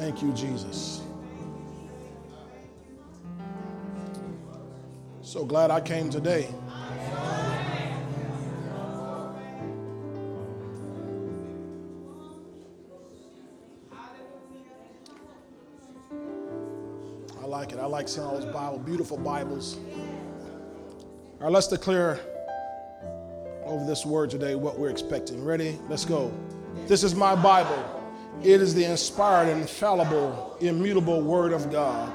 Thank you, Jesus. So glad I came today. I like it. I like seeing all those Bible, beautiful Bibles. All right, let's declare over this word today what we're expecting. Ready? Let's go. This is my Bible. It is the inspired, infallible, immutable Word of God.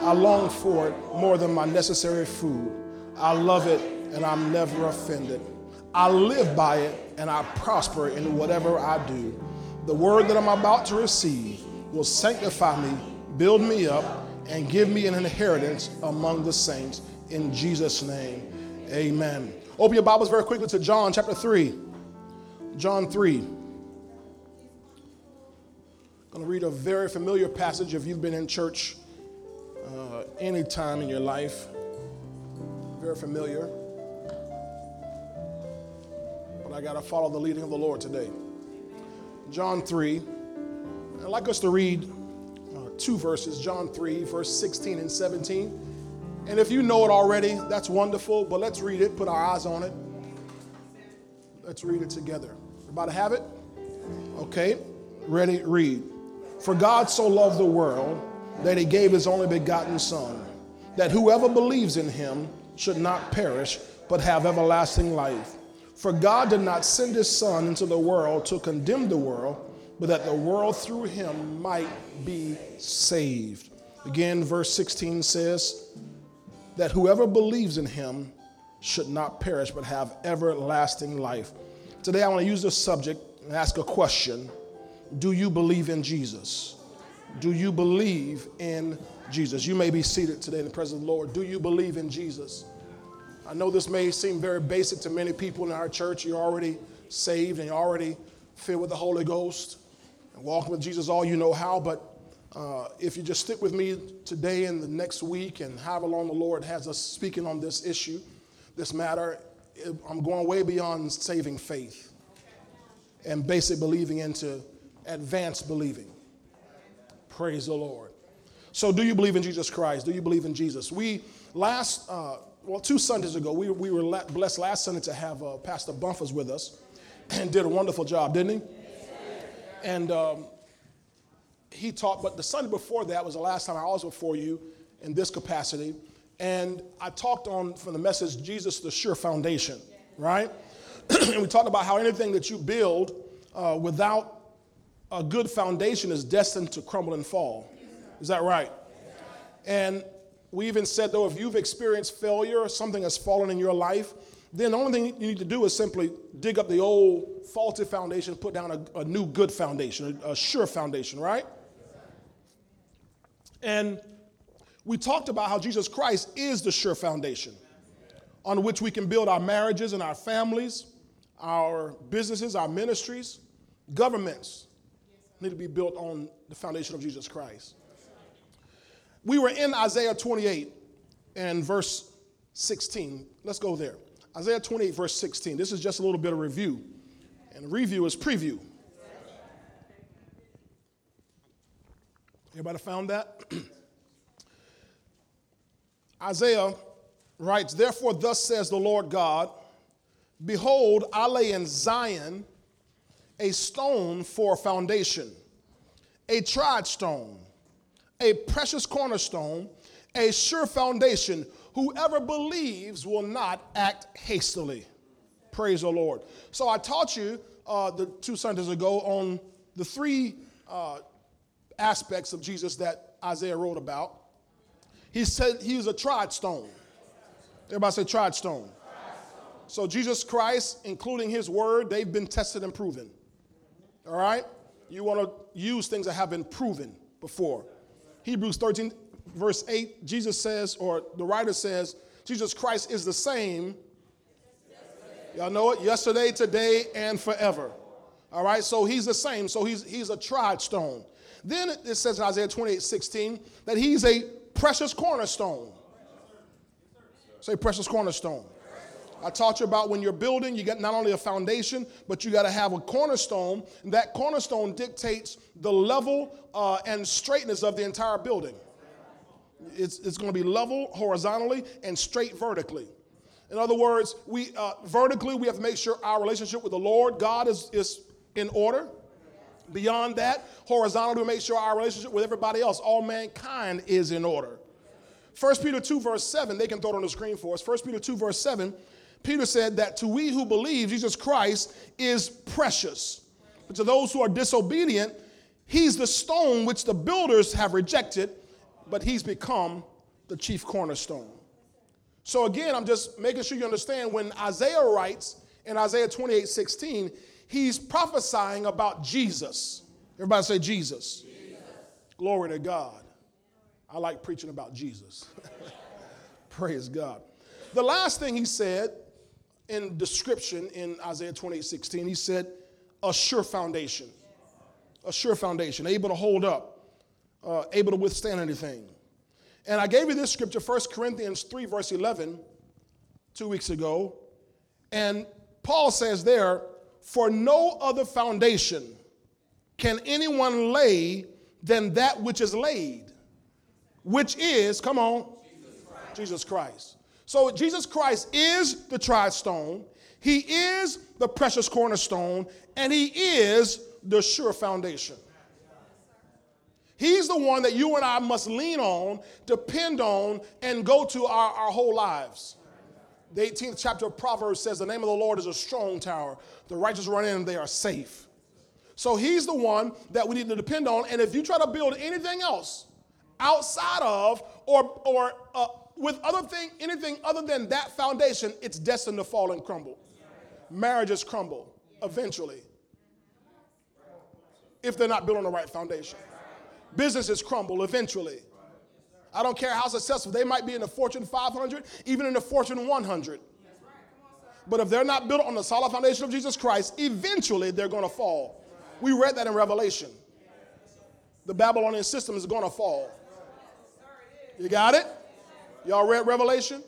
I long for it more than my necessary food. I love it and I'm never offended. I live by it and I prosper in whatever I do. The word that I'm about to receive will sanctify me, build me up, and give me an inheritance among the saints. In Jesus' name, amen. Open your Bibles very quickly to John chapter 3. John 3. I'm going to read a very familiar passage if you've been in church uh, any time in your life. Very familiar. But I got to follow the leading of the Lord today. John 3. I'd like us to read uh, two verses John 3, verse 16 and 17. And if you know it already, that's wonderful, but let's read it, put our eyes on it. Let's read it together. Everybody have it? Okay, ready, read. For God so loved the world that he gave his only begotten Son, that whoever believes in him should not perish, but have everlasting life. For God did not send his Son into the world to condemn the world, but that the world through him might be saved. Again, verse 16 says, that whoever believes in him should not perish, but have everlasting life. Today, I want to use this subject and ask a question Do you believe in Jesus? Do you believe in Jesus? You may be seated today in the presence of the Lord. Do you believe in Jesus? I know this may seem very basic to many people in our church. You're already saved and you're already filled with the Holy Ghost and walking with Jesus all you know how, but uh, if you just stick with me today and the next week and however long the Lord has us speaking on this issue, this matter, I'm going way beyond saving faith and basic believing into advanced believing. Praise the Lord. So, do you believe in Jesus Christ? Do you believe in Jesus? We last, uh, well, two Sundays ago, we, we were blessed last Sunday to have uh, Pastor Bumpers with us and did a wonderful job, didn't he? And um, he taught, but the Sunday before that was the last time I was before you in this capacity. And I talked on from the message, Jesus, the sure foundation, right? and we talked about how anything that you build uh, without a good foundation is destined to crumble and fall. Is that right? And we even said, though, if you've experienced failure or something has fallen in your life, then the only thing you need to do is simply dig up the old faulty foundation, put down a, a new good foundation, a, a sure foundation, right? And we talked about how Jesus Christ is the sure foundation on which we can build our marriages and our families, our businesses, our ministries, governments need to be built on the foundation of Jesus Christ. We were in Isaiah 28 and verse 16. Let's go there. Isaiah 28, verse 16. This is just a little bit of review. And review is preview. Everybody found that? Isaiah writes, Therefore, thus says the Lord God, Behold, I lay in Zion a stone for a foundation, a tried stone, a precious cornerstone, a sure foundation. Whoever believes will not act hastily. Praise the Lord. So I taught you uh, the two Sundays ago on the three uh, aspects of Jesus that Isaiah wrote about. He said he was a tried stone. Everybody say tried stone. So Jesus Christ, including his word, they've been tested and proven. All right? You want to use things that have been proven before. Hebrews 13, verse 8, Jesus says, or the writer says, Jesus Christ is the same. Y'all know it? Yesterday, today, and forever. All right? So he's the same. So he's, he's a tried stone. Then it says in Isaiah 28 16 that he's a precious cornerstone. Say precious cornerstone. I taught you about when you're building, you get not only a foundation, but you got to have a cornerstone. That cornerstone dictates the level uh, and straightness of the entire building. It's, it's going to be level horizontally and straight vertically. In other words, we uh, vertically we have to make sure our relationship with the Lord God is, is in order. Beyond that, horizontally we make sure our relationship with everybody else, all mankind, is in order. 1 Peter 2, verse 7, they can throw it on the screen for us. 1 Peter 2, verse 7, Peter said that to we who believe Jesus Christ is precious. But to those who are disobedient, he's the stone which the builders have rejected, but he's become the chief cornerstone. So again, I'm just making sure you understand when Isaiah writes in Isaiah 28 16, he's prophesying about Jesus. Everybody say Jesus. Jesus. Glory to God. I like preaching about Jesus. Praise God. The last thing he said in description in Isaiah 28 16, he said, a sure foundation. A sure foundation, able to hold up, uh, able to withstand anything. And I gave you this scripture, 1 Corinthians 3, verse 11, two weeks ago. And Paul says there, For no other foundation can anyone lay than that which is laid, which is, come on, Jesus Christ. Jesus Christ. So Jesus Christ is the tried stone, He is the precious cornerstone, and He is the sure foundation. He's the one that you and I must lean on, depend on, and go to our, our whole lives. The 18th chapter of Proverbs says, The name of the Lord is a strong tower. The righteous run in and they are safe. So he's the one that we need to depend on. And if you try to build anything else outside of or, or uh, with other thing, anything other than that foundation, it's destined to fall and crumble. Marriages crumble eventually if they're not built on the right foundation. Businesses crumble eventually. I don't care how successful they might be in the Fortune 500, even in the Fortune 100. But if they're not built on the solid foundation of Jesus Christ, eventually they're going to fall. We read that in Revelation. The Babylonian system is going to fall. You got it? Y'all read Revelation?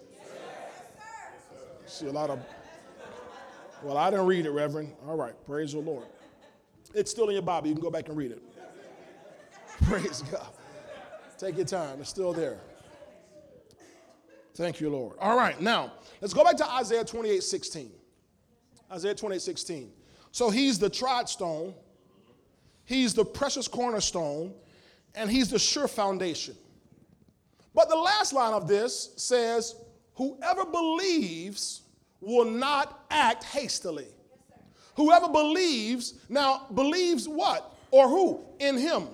See a lot of. Well, I didn't read it, Reverend. All right, praise the Lord. It's still in your Bible. You can go back and read it. Praise God. Take your time, it's still there. Thank you, Lord. All right, now let's go back to Isaiah 28 16. Isaiah 28 16. So he's the tried stone, he's the precious cornerstone, and he's the sure foundation. But the last line of this says, Whoever believes will not act hastily. Whoever believes, now believes what? Or who? In him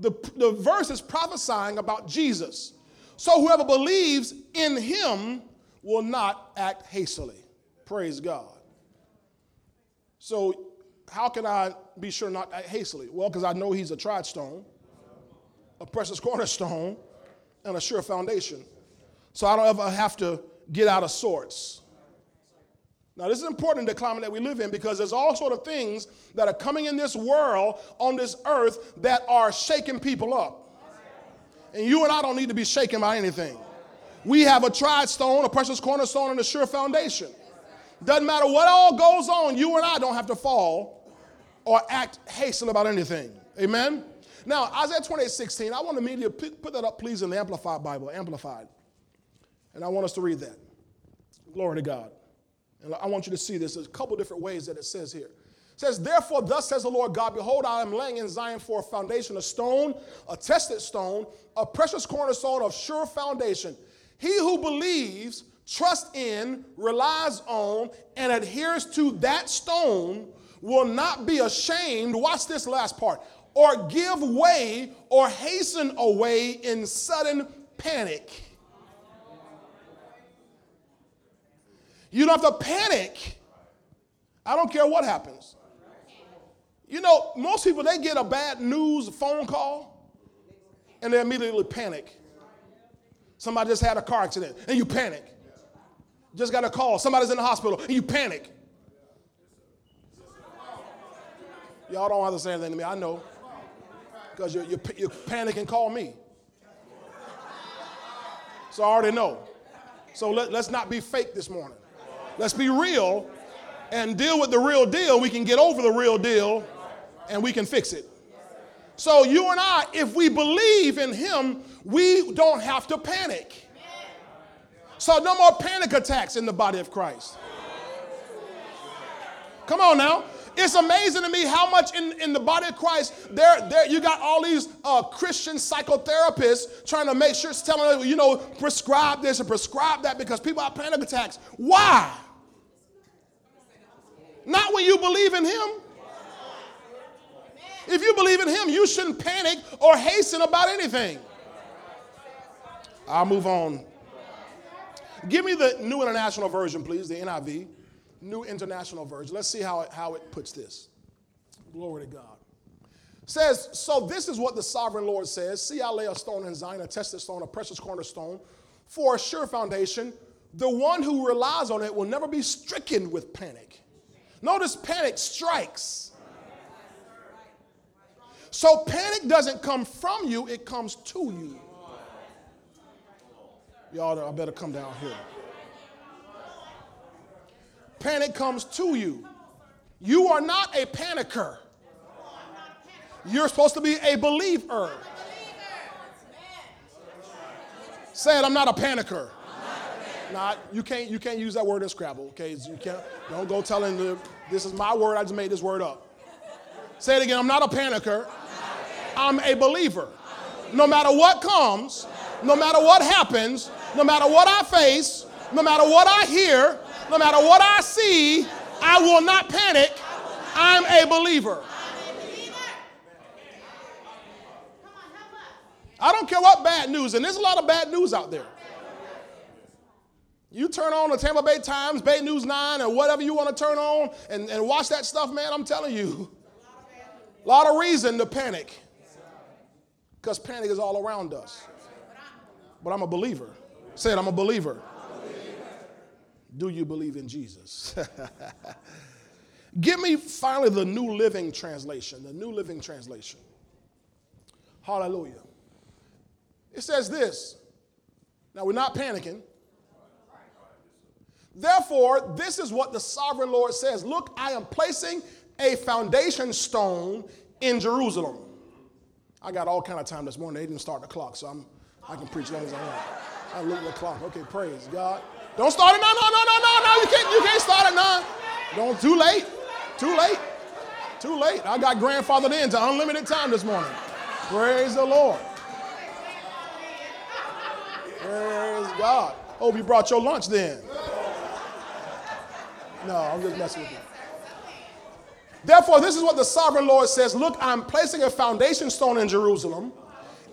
the, the verse is prophesying about Jesus. So whoever believes in him will not act hastily. Praise God. So, how can I be sure not act hastily? Well, because I know he's a tried stone, a precious cornerstone, and a sure foundation. So I don't ever have to get out of sorts. Now, this is important in the climate that we live in because there's all sort of things that are coming in this world, on this earth, that are shaking people up. And you and I don't need to be shaken by anything. We have a tried stone, a precious cornerstone, and a sure foundation. Doesn't matter what all goes on, you and I don't have to fall or act hastily about anything. Amen? Now, Isaiah 28 16, I want the media to put that up, please, in the Amplified Bible, Amplified. And I want us to read that. Glory to God. And I want you to see this. There's a couple different ways that it says here. It says, Therefore, thus says the Lord God, Behold, I am laying in Zion for a foundation, a stone, a tested stone, a precious cornerstone of sure foundation. He who believes, trusts in, relies on, and adheres to that stone will not be ashamed. Watch this last part. Or give way or hasten away in sudden panic. You don't have to panic. I don't care what happens. You know, most people, they get a bad news phone call and they immediately panic. Somebody just had a car accident and you panic. Just got a call, somebody's in the hospital and you panic. Y'all don't have to say anything to me, I know. Because you, you, you panic and call me. So I already know. So let, let's not be fake this morning. Let's be real and deal with the real deal. We can get over the real deal and we can fix it. So, you and I, if we believe in Him, we don't have to panic. So, no more panic attacks in the body of Christ. Come on now. It's amazing to me how much in, in the body of Christ, there, there you got all these uh, Christian psychotherapists trying to make sure, it's telling you you know, prescribe this and prescribe that because people have panic attacks. Why? Not when you believe in Him. If you believe in Him, you shouldn't panic or hasten about anything. I'll move on. Give me the New International Version, please, the NIV. New International Version. Let's see how it, how it puts this. Glory to God. Says, so this is what the sovereign Lord says See, I lay a stone in Zion, a tested stone, a precious cornerstone, for a sure foundation. The one who relies on it will never be stricken with panic. Notice panic strikes. So panic doesn't come from you, it comes to you. Y'all, I better come down here. Panic comes to you. You are not a panicker. You're supposed to be a believer. Say it, I'm not a panicker. Not, you can't you can't use that word in Scrabble, okay? You can't don't go telling the this is my word, I just made this word up. Say it again, I'm not a panicker. I'm a believer. No matter what comes, no matter what happens, no matter what I face, no matter what I hear, no matter what I see, I will not panic. I'm a believer. I don't care what bad news, and there's a lot of bad news out there. You turn on the Tampa Bay Times, Bay News 9, or whatever you want to turn on and, and watch that stuff, man, I'm telling you, a lot of reason to panic. Because panic is all around us. But I'm a believer. Say it, I'm a believer. Do you believe in Jesus? Give me finally the New Living Translation, the New Living Translation. Hallelujah. It says this. Now we're not panicking. Therefore, this is what the sovereign Lord says Look, I am placing a foundation stone in Jerusalem. I got all kind of time this morning. They didn't start the clock, so I'm, I can preach as long as I want. I look at the clock. Okay, praise God. Don't start it now. No, no, no, no, no. You can't, you can't start it now. Don't, too late. Too late. Too late. I got grandfathered into unlimited time this morning. Praise the Lord. Praise God. Hope you brought your lunch then. No, I'm just messing with you. Therefore, this is what the sovereign Lord says Look, I'm placing a foundation stone in Jerusalem,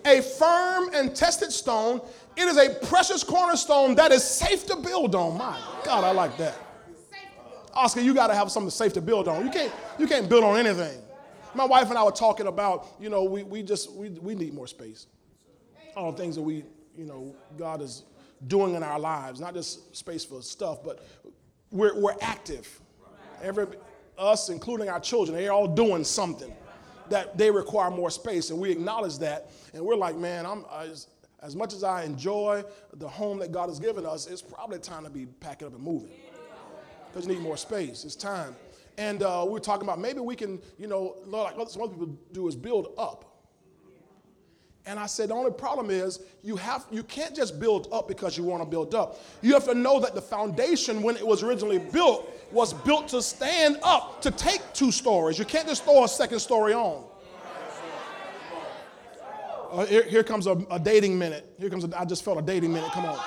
a firm and tested stone it is a precious cornerstone that is safe to build on. My God, I like that. Oscar, you got to have something safe to build on. You can't, you can't build on anything. My wife and I were talking about, you know, we, we just, we, we need more space. All the things that we, you know, God is doing in our lives, not just space for stuff, but we're, we're active. Every, us, including our children, they're all doing something that they require more space, and we acknowledge that. And we're like, man, I'm, I, as much as I enjoy the home that God has given us, it's probably time to be packing up and moving. Because you need more space. It's time. And uh, we were talking about maybe we can, you know, like some other people do is build up. And I said the only problem is you have you can't just build up because you want to build up. You have to know that the foundation when it was originally built was built to stand up to take two stories. You can't just throw a second story on. Uh, here, here, comes a, a, dating minute. Here comes a, I just felt a dating minute. Come on.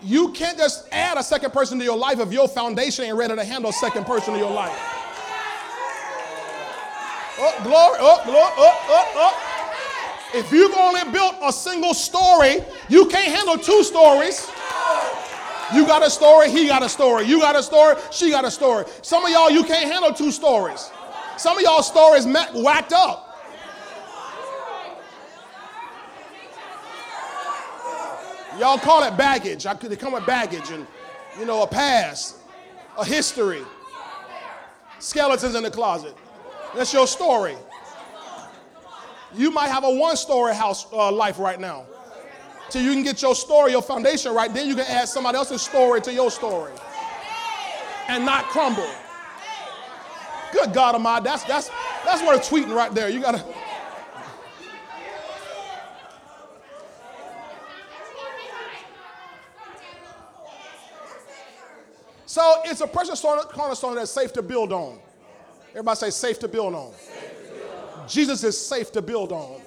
You can't just add a second person to your life if your foundation ain't ready to handle a second person to your life. Oh, glory, oh, glory, oh, oh, oh. If you've only built a single story, you can't handle two stories. You got a story, he got a story. You got a story, she got a story. Some of y'all, you can't handle two stories. Some of y'all stories met, whacked up. Y'all call it baggage. I, they come with baggage and, you know, a past, a history, skeletons in the closet. That's your story. You might have a one story house uh, life right now. Till you can get your story, your foundation right. Then you can add somebody else's story to your story and not crumble. Good God Almighty, that's that's that's a tweeting right there. You gotta. So it's a precious cornerstone that's safe to build on. Everybody say safe to build on. Jesus is safe to build on.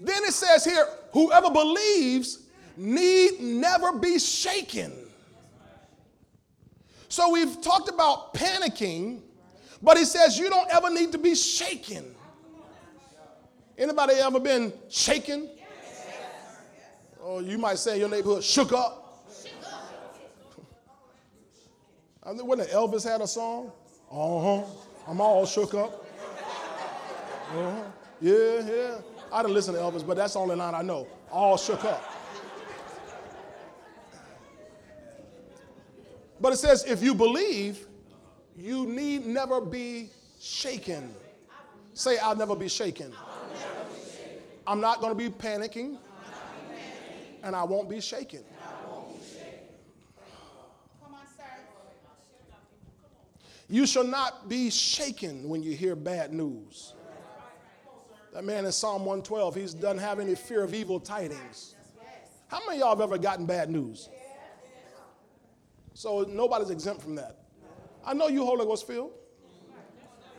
Then it says here, whoever believes need never be shaken. So we've talked about panicking, but he says you don't ever need to be shaken. Anybody ever been shaken? Or you might say your neighborhood, shook up. I think when Elvis had a song, uh huh, I'm all shook up. Uh huh, yeah, yeah. I didn't listen to Elvis, but that's the only line I know. All shook up. But it says, if you believe, you need never be shaken. Say, I'll never be shaken. I'm not going to be panicking, and I won't be shaken. You shall not be shaken when you hear bad news. That man in Psalm 112, he doesn't have any fear of evil tidings. How many of y'all have ever gotten bad news? So nobody's exempt from that. I know you Holy Ghost filled.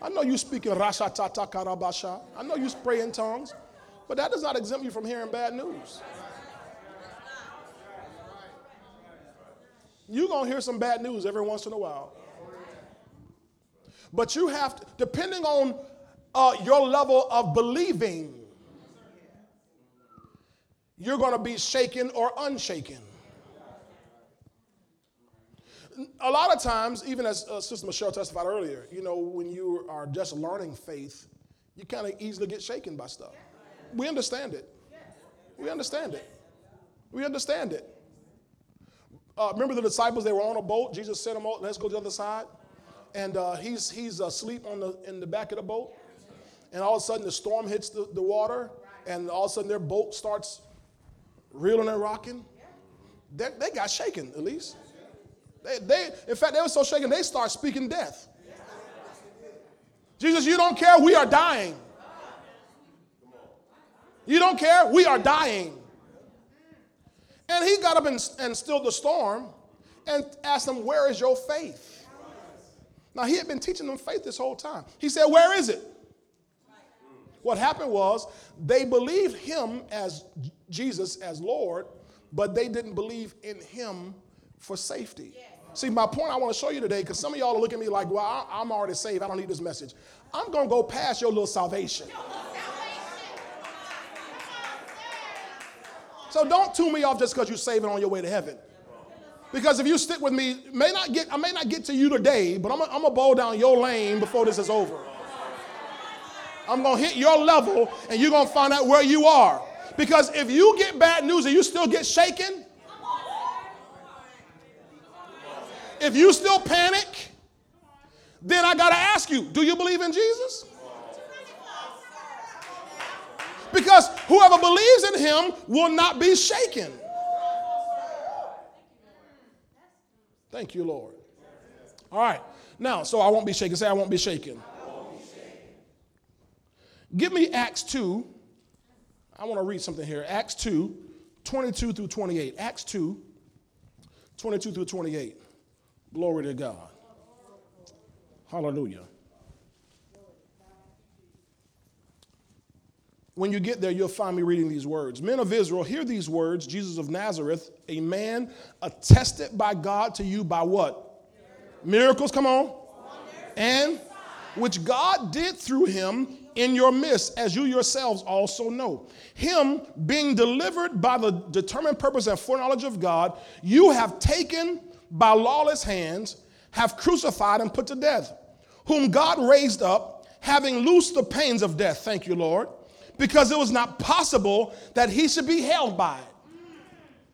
I know you speak in Rasha Tata Karabasha. I know you pray in tongues. But that does not exempt you from hearing bad news. You're going to hear some bad news every once in a while. But you have to, depending on uh, your level of believing, you're going to be shaken or unshaken. A lot of times, even as uh, Sister Michelle testified earlier, you know, when you are just learning faith, you kind of easily get shaken by stuff. We understand it. We understand it. We understand it. Uh, remember the disciples, they were on a boat. Jesus sent them out, let's go to the other side. And uh, he's, he's asleep on the, in the back of the boat and all of a sudden the storm hits the, the water, and all of a sudden their boat starts reeling and rocking. They, they got shaken, at least. They, they, in fact, they were so shaken, they start speaking death. Jesus, you don't care, we are dying. You don't care, we are dying. And he got up and, and stilled the storm and asked them, Where is your faith? Now, he had been teaching them faith this whole time. He said, Where is it? What happened was they believed him as Jesus as Lord, but they didn't believe in him for safety. See, my point I want to show you today, because some of y'all are looking at me like, well, I'm already saved. I don't need this message. I'm going to go past your little salvation. So don't tune me off just because you're saving on your way to heaven. Because if you stick with me, may not get, I may not get to you today, but I'm going to bowl down your lane before this is over. I'm going to hit your level and you're going to find out where you are. Because if you get bad news and you still get shaken, if you still panic, then I got to ask you do you believe in Jesus? Because whoever believes in him will not be shaken. Thank you, Lord. All right. Now, so I won't be shaken. Say, I won't be shaken. Give me Acts 2. I want to read something here. Acts 2, 22 through 28. Acts 2, 22 through 28. Glory to God. Hallelujah. When you get there, you'll find me reading these words. Men of Israel, hear these words Jesus of Nazareth, a man attested by God to you by what? Miracles, come on. And which God did through him in your midst, as you yourselves also know. Him being delivered by the determined purpose and foreknowledge of God, you have taken by lawless hands, have crucified and put to death, whom God raised up, having loosed the pains of death. Thank you, Lord. Because it was not possible that he should be held by it.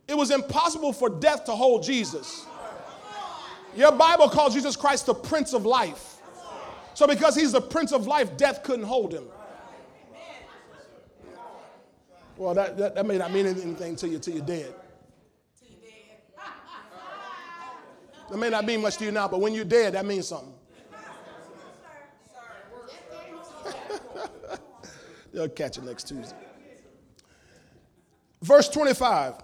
It was impossible for death to hold Jesus. Your Bible calls Jesus Christ the Prince of Life. So, because he's the Prince of Life, death couldn't hold him. Well, that, that, that may not mean anything to you till you're dead. That may not mean much to you now, but when you're dead, that means something. They'll catch it next Tuesday. Verse 25.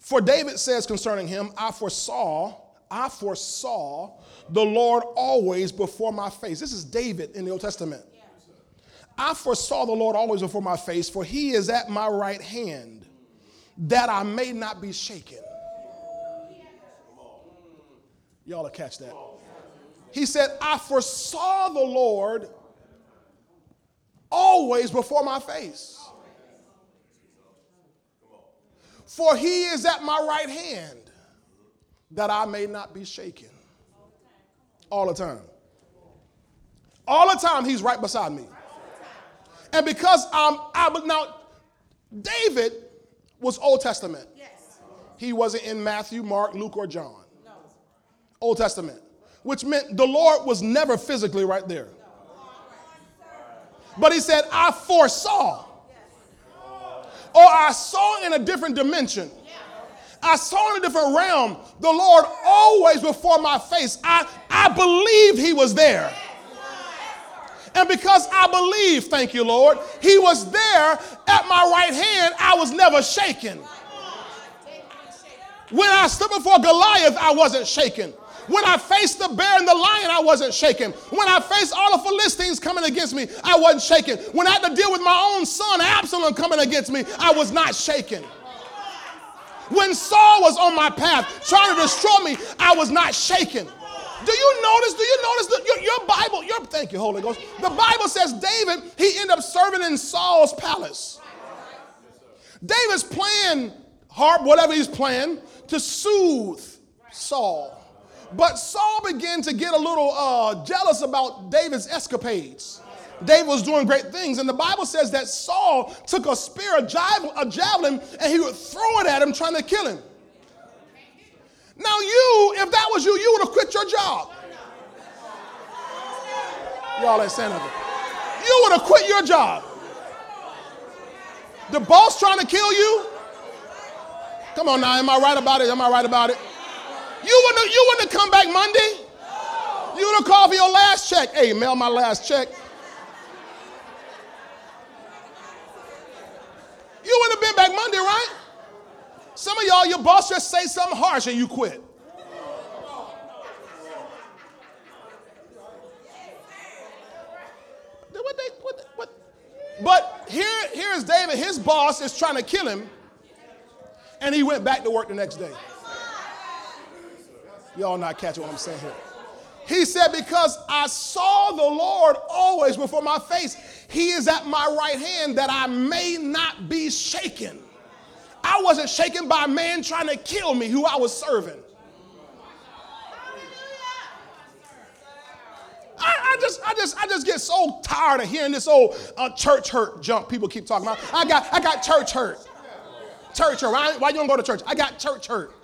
For David says concerning him, I foresaw, I foresaw the Lord always before my face. This is David in the Old Testament. I foresaw the Lord always before my face, for he is at my right hand, that I may not be shaken. Y'all will catch that. He said, I foresaw the Lord always before my face. For he is at my right hand that I may not be shaken. All the time. All the time, he's right beside me. And because I'm, I, now, David was Old Testament. Yes. He wasn't in Matthew, Mark, Luke, or John. No. Old Testament, which meant the Lord was never physically right there. But he said, I foresaw, or I saw in a different dimension. I saw in a different realm the Lord always before my face. I, I believed he was there. And because I believe, thank you, Lord, he was there at my right hand, I was never shaken. When I stood before Goliath, I wasn't shaken. When I faced the bear and the lion, I wasn't shaken. When I faced all the Philistines coming against me, I wasn't shaken. When I had to deal with my own son, Absalom, coming against me, I was not shaken. When Saul was on my path trying to destroy me, I was not shaken. Do you notice? Do you notice that your, your Bible? Your thank you, Holy Ghost. The Bible says David he ended up serving in Saul's palace. David's playing harp, whatever he's playing, to soothe Saul. But Saul began to get a little uh, jealous about David's escapades. David was doing great things. And the Bible says that Saul took a spear, a, javelin, and he would throw it at him, trying to kill him. Now, you, if that was you, you would have quit your job. Y'all ain't saying nothing. You would have quit your job. The boss trying to kill you? Come on now, am I right about it? Am I right about it? You wouldn't have, you wouldn't have come back Monday. You would have called for your last check. Hey, mail my last check. You would have been back Monday, right? Some of y'all, your boss just say something harsh and you quit. What they, what, what? But here, here's David. His boss is trying to kill him, and he went back to work the next day. Y'all not catching what I'm saying here. He said, Because I saw the Lord always before my face, He is at my right hand that I may not be shaken. I wasn't shaken by a man trying to kill me who I was serving. I, I, just, I just, I just get so tired of hearing this old uh, church hurt junk people keep talking about. I got, I got church hurt. Church hurt. Why, why you don't go to church? I got church hurt.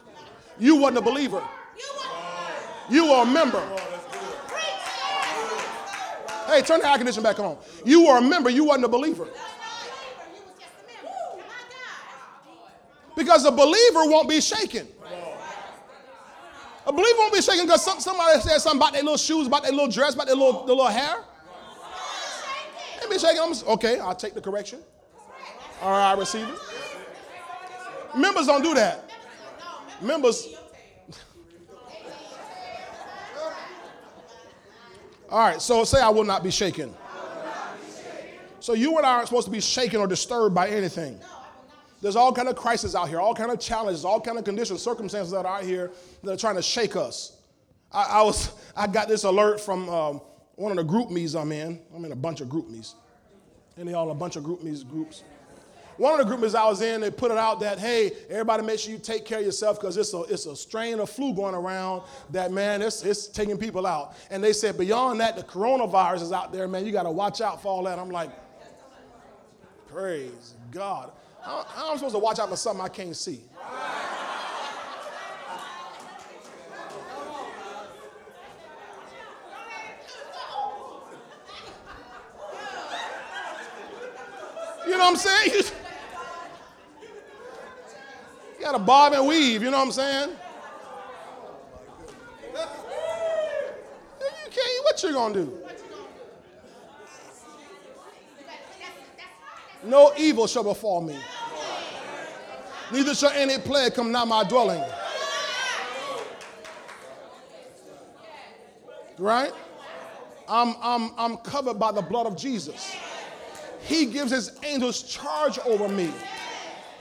You wasn't a believer. You were a member. Hey, turn the air conditioning back on. You were a member. You wasn't a believer. Because a believer won't be shaken. A believer won't be shaken because some, somebody said something about their little shoes, about their little dress, about their little, their little hair. They be shaking. I'm, okay, I'll take the correction. All right, I receive it. Members don't do that. Members. All right, so say I will not be shaken. So you and I aren't supposed to be shaken or disturbed by anything. There's all kind of crises out here, all kind of challenges, all kind of conditions, circumstances that are out here that are trying to shake us. I, I was, I got this alert from um, one of the GroupMe's I'm in. I'm in a bunch of GroupMe's. And they all a bunch of GroupMe's groups. One of the GroupMe's I was in, they put it out that, hey, everybody make sure you take care of yourself because it's a, it's a strain of flu going around that, man, it's, it's taking people out. And they said, beyond that, the coronavirus is out there, man. You got to watch out for all that. I'm like, praise God. How, how am I supposed to watch out for something I can't see? You know what I'm saying? got to bob and weave, you know what I'm saying? You can't, what you gonna do? No evil shall befall me. Neither shall any plague come nigh my dwelling. Right? I'm, I'm, I'm covered by the blood of Jesus. He gives his angels charge over me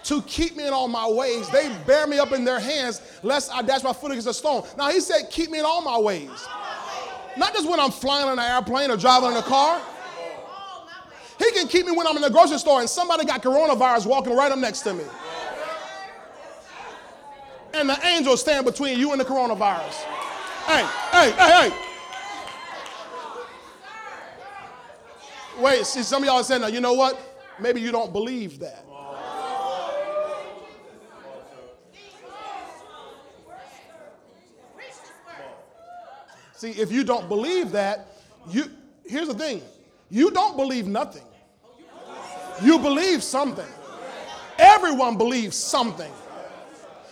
to keep me in all my ways. They bear me up in their hands, lest I dash my foot against a stone. Now, he said, keep me in all my ways. Not just when I'm flying in an airplane or driving in a car. He can keep me when I'm in the grocery store and somebody got coronavirus walking right up next to me. And the angels stand between you and the coronavirus. Hey, hey, hey, hey. Wait, see, some of y'all are saying, now, you know what? Maybe you don't believe that. See, if you don't believe that, you here's the thing. You don't believe nothing. You believe something. Everyone believes something.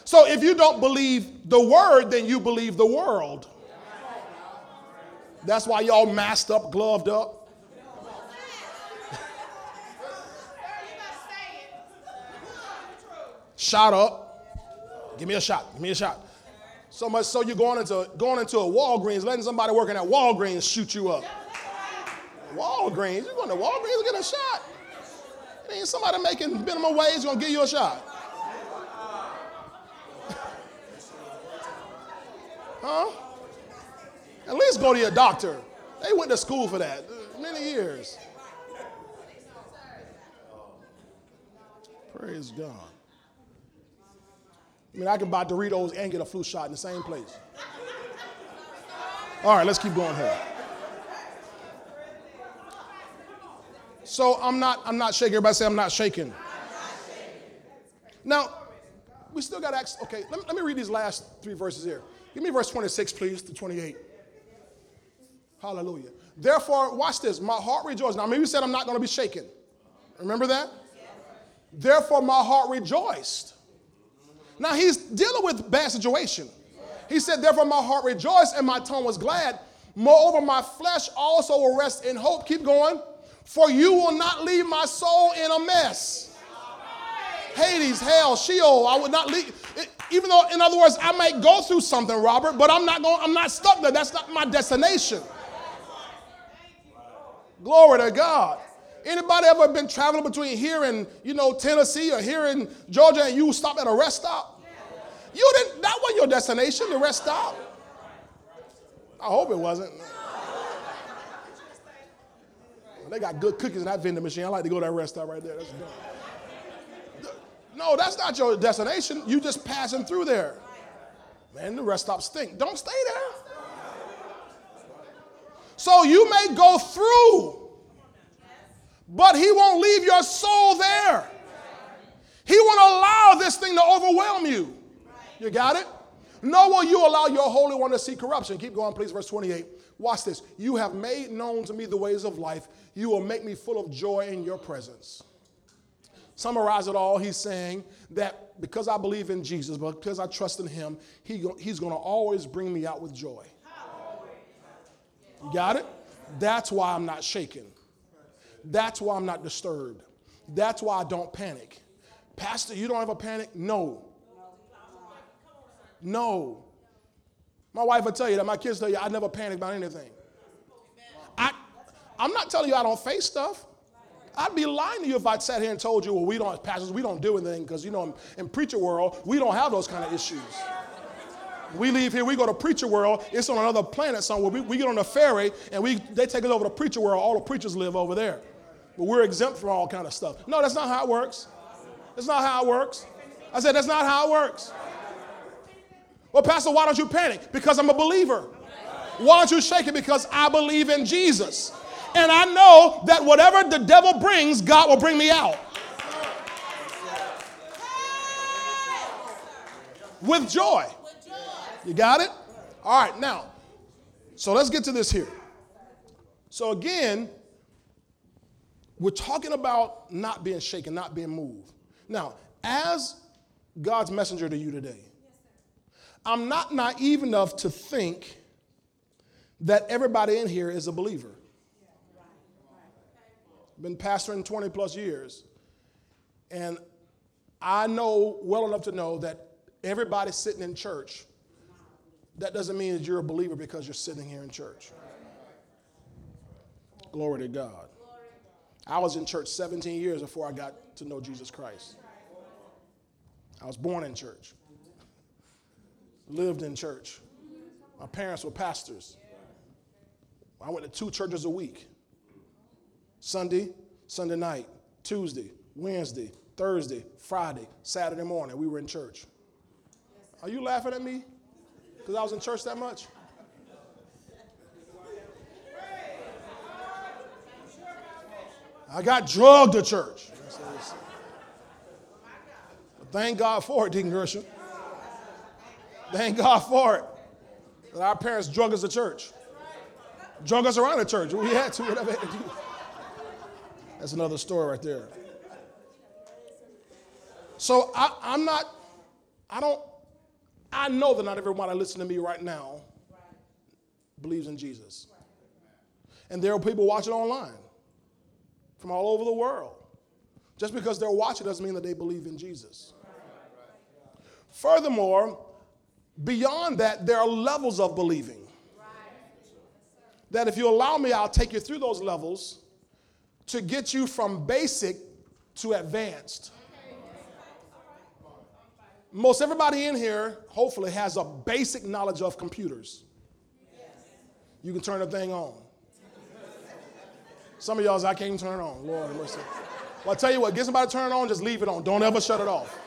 So if you don't believe the word, then you believe the world. That's why y'all masked up, gloved up. Shot up. Give me a shot. Give me a shot. So much so you're going into going into a Walgreens, letting somebody working at Walgreens shoot you up. Walgreens, you're going to Walgreens to get a shot. It ain't somebody making minimum wage gonna give you a shot. huh? At least go to your doctor. They went to school for that many years. Praise God. I mean, I can buy Doritos and get a flu shot in the same place. All right, let's keep going here. So I'm not, I'm not shaking. Everybody say I'm not shaking. Now, we still got to ask, okay, let me, let me read these last three verses here. Give me verse 26, please, to 28. Hallelujah. Therefore, watch this. My heart rejoices. Now, maybe you said I'm not going to be shaken. Remember that? Therefore, my heart rejoiced. Now, he's dealing with bad situation. He said, therefore, my heart rejoiced and my tongue was glad. Moreover, my flesh also will rest in hope. Keep going. For you will not leave my soul in a mess. Hades, hell, Sheol, I would not leave. Even though, in other words, I might go through something, Robert, but I'm not going, I'm not stuck there. That's not my destination. Glory to God. Anybody ever been traveling between here and you know Tennessee or here in Georgia and you stop at a rest stop? You didn't that wasn't your destination, the rest stop. I hope it wasn't. They got good cookies in that vending machine. I like to go to that rest stop right there. That's no, that's not your destination. You just passing through there. Man, the rest stop stink. Don't stay there. So you may go through but he won't leave your soul there. He won't allow this thing to overwhelm you. You got it? Nor will you allow your Holy One to see corruption. Keep going, please. Verse 28. Watch this. You have made known to me the ways of life. You will make me full of joy in your presence. Summarize it all, he's saying that because I believe in Jesus, but because I trust in him, he, he's going to always bring me out with joy. You got it? That's why I'm not shaken. That's why I'm not disturbed. That's why I don't panic. Pastor, you don't have a panic? No. No. My wife will tell you that, my kids tell you I never panic about anything. I, I'm not telling you I don't face stuff. I'd be lying to you if I sat here and told you, well, we don't, pastors, we don't do anything because, you know, in, in preacher world, we don't have those kind of issues. We leave here, we go to preacher world. It's on another planet somewhere. We, we get on a ferry and we, they take us over to preacher world. All the preachers live over there but we're exempt from all kind of stuff. No, that's not how it works. That's not how it works. I said, that's not how it works. Well, Pastor, why don't you panic? Because I'm a believer. Why don't you shake it? Because I believe in Jesus. And I know that whatever the devil brings, God will bring me out. With joy. You got it? All right, now, so let's get to this here. So again, we're talking about not being shaken, not being moved. Now, as God's messenger to you today. I'm not naive enough to think that everybody in here is a believer. Been pastoring 20 plus years, and I know well enough to know that everybody sitting in church, that doesn't mean that you're a believer because you're sitting here in church. Glory to God. I was in church 17 years before I got to know Jesus Christ. I was born in church, lived in church. My parents were pastors. I went to two churches a week Sunday, Sunday night, Tuesday, Wednesday, Thursday, Friday, Saturday morning. We were in church. Are you laughing at me? Because I was in church that much? I got drugged to church. But thank God for it, Deacon Gershon. Thank God for it. That our parents drug us to church. Drug us around the church. We had to, whatever had to do. That's another story right there. So I, I'm not, I don't, I know that not everyone that listens to me right now believes in Jesus. And there are people watching online from all over the world. Just because they're watching doesn't mean that they believe in Jesus. Furthermore, beyond that, there are levels of believing. That if you allow me, I'll take you through those levels to get you from basic to advanced. Most everybody in here, hopefully, has a basic knowledge of computers. You can turn the thing on. Some of y'all's, I can't even turn it on. Lord mercy. Well, I tell you what, get somebody to turn it on, just leave it on. Don't ever shut it off.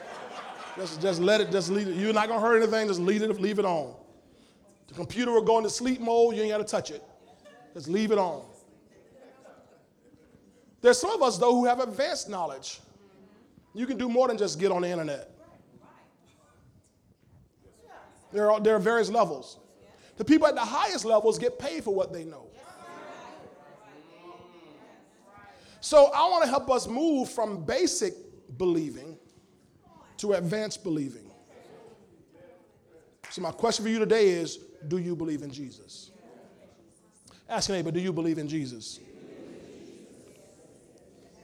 Just, just let it, just leave it. You're not gonna hurt anything, just leave it, leave it on. The computer will go into sleep mode, you ain't gotta touch it. Just leave it on. There's some of us though who have advanced knowledge. You can do more than just get on the internet. There are, there are various levels. The people at the highest levels get paid for what they know. So I want to help us move from basic believing to advanced believing. So my question for you today is do you believe in Jesus? Ask your neighbor, do you believe in Jesus?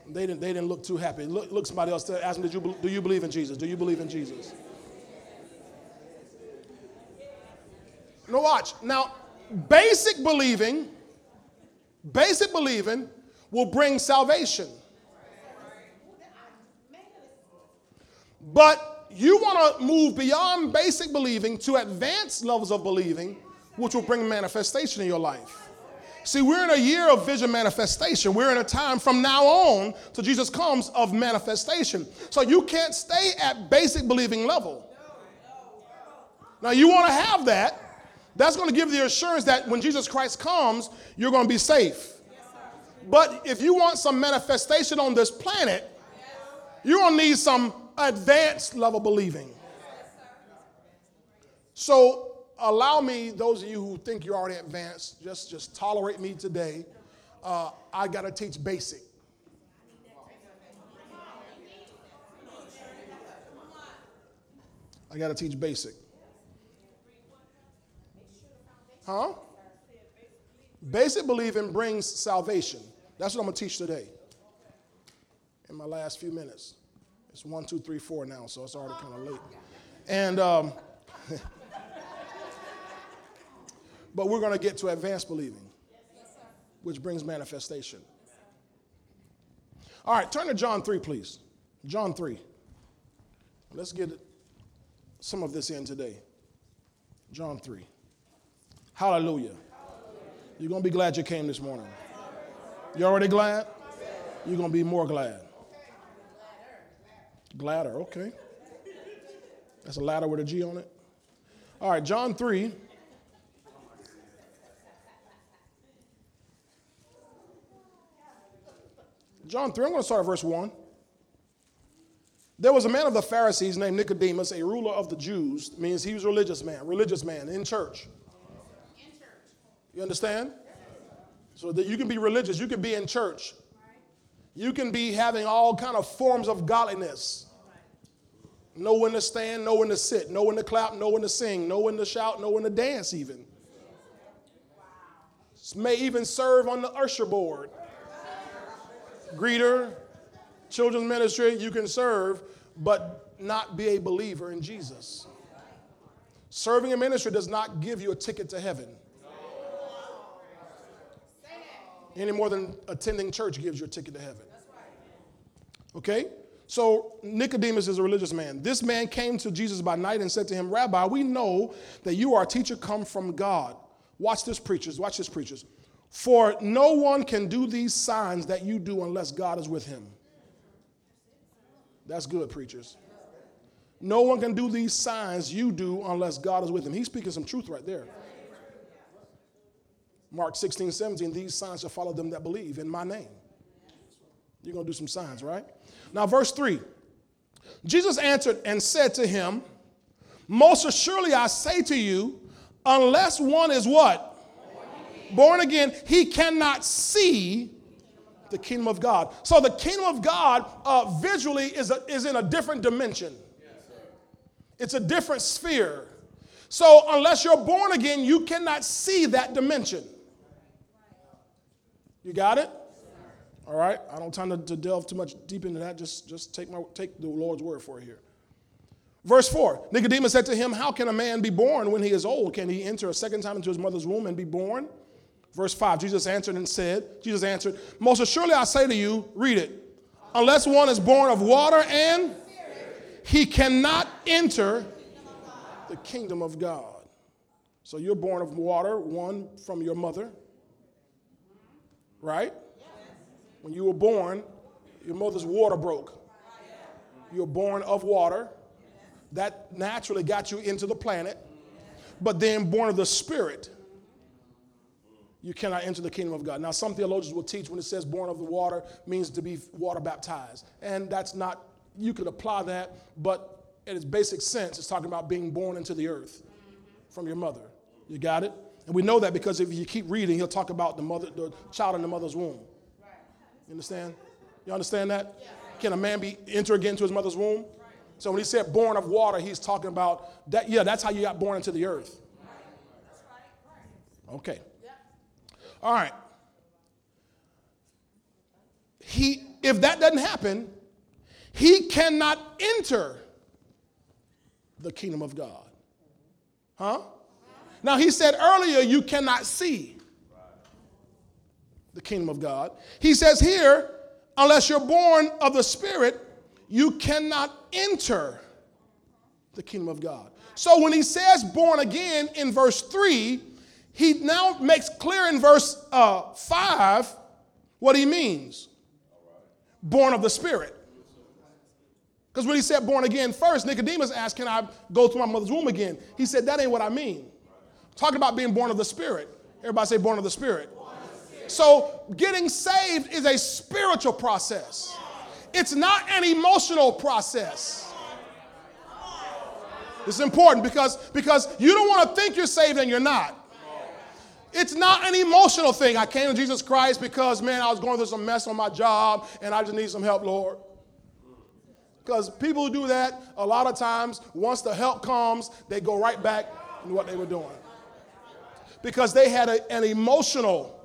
They didn't, they didn't look too happy. Look, look somebody else, ask them, do you, do you believe in Jesus? Do you believe in Jesus? No, watch. Now, basic believing, basic believing will bring salvation. But you want to move beyond basic believing to advanced levels of believing, which will bring manifestation in your life. See, we're in a year of vision manifestation. We're in a time from now on till Jesus comes of manifestation. So you can't stay at basic believing level. Now, you want to have that. That's going to give the assurance that when Jesus Christ comes, you're going to be safe. But if you want some manifestation on this planet, you're going to need some advanced level believing. So allow me, those of you who think you're already advanced, just, just tolerate me today. Uh, I got to teach basic. I got to teach basic. Huh? Basic believing brings salvation. That's what I'm going to teach today in my last few minutes. It's one, two, three, four now, so it's already kind of late. And, um, but we're going to get to advanced believing, which brings manifestation. All right, turn to John 3, please. John 3. Let's get some of this in today. John 3. Hallelujah. You're going to be glad you came this morning. You already glad? You're going to be more glad. Gladder, okay. That's a ladder with a G on it. All right, John 3. John 3, I'm going to start at verse 1. There was a man of the Pharisees named Nicodemus, a ruler of the Jews, means he was a religious man, religious man in church. You understand? So that you can be religious, you can be in church. You can be having all kind of forms of godliness. Know when to stand, know when to sit, know when to clap, know when to sing, know when to shout, know when to dance, even. May even serve on the usher board. Greeter, children's ministry, you can serve, but not be a believer in Jesus. Serving a ministry does not give you a ticket to heaven. Any more than attending church gives you a ticket to heaven. Okay? So Nicodemus is a religious man. This man came to Jesus by night and said to him, Rabbi, we know that you are a teacher come from God. Watch this, preachers. Watch this, preachers. For no one can do these signs that you do unless God is with him. That's good, preachers. No one can do these signs you do unless God is with him. He's speaking some truth right there. Mark 16, 17, these signs shall follow them that believe in my name. You're going to do some signs, right? Now, verse 3 Jesus answered and said to him, Most assuredly I say to you, unless one is what? Born again, he cannot see the kingdom of God. So the kingdom of God uh, visually is, a, is in a different dimension. It's a different sphere. So unless you're born again, you cannot see that dimension. You got it? All right. I don't time to, to delve too much deep into that. Just, just take, my, take the Lord's word for it here. Verse 4 Nicodemus said to him, How can a man be born when he is old? Can he enter a second time into his mother's womb and be born? Verse 5 Jesus answered and said, Jesus answered, Most assuredly I say to you, read it, unless one is born of water and he cannot enter the kingdom of God. So you're born of water, one from your mother, right? When you were born, your mother's water broke. You were born of water. That naturally got you into the planet. But then born of the Spirit, you cannot enter the kingdom of God. Now, some theologians will teach when it says born of the water means to be water baptized. And that's not, you could apply that, but in its basic sense, it's talking about being born into the earth from your mother. You got it? And we know that because if you keep reading, he'll talk about the mother, the child in the mother's womb. You understand? You understand that? Can a man be enter again to his mother's womb? So when he said born of water, he's talking about that. Yeah, that's how you got born into the earth. Okay. All right. He, if that doesn't happen, he cannot enter the kingdom of God. Huh? Now, he said earlier, you cannot see the kingdom of God. He says here, unless you're born of the Spirit, you cannot enter the kingdom of God. So when he says born again in verse 3, he now makes clear in verse uh, 5 what he means born of the Spirit. Because when he said born again first, Nicodemus asked, Can I go to my mother's womb again? He said, That ain't what I mean. Talking about being born of the Spirit. Everybody say born of the Spirit. So getting saved is a spiritual process. It's not an emotional process. It's important because, because you don't want to think you're saved and you're not. It's not an emotional thing. I came to Jesus Christ because, man, I was going through some mess on my job and I just need some help, Lord. Because people who do that, a lot of times, once the help comes, they go right back to what they were doing. Because they had a, an emotional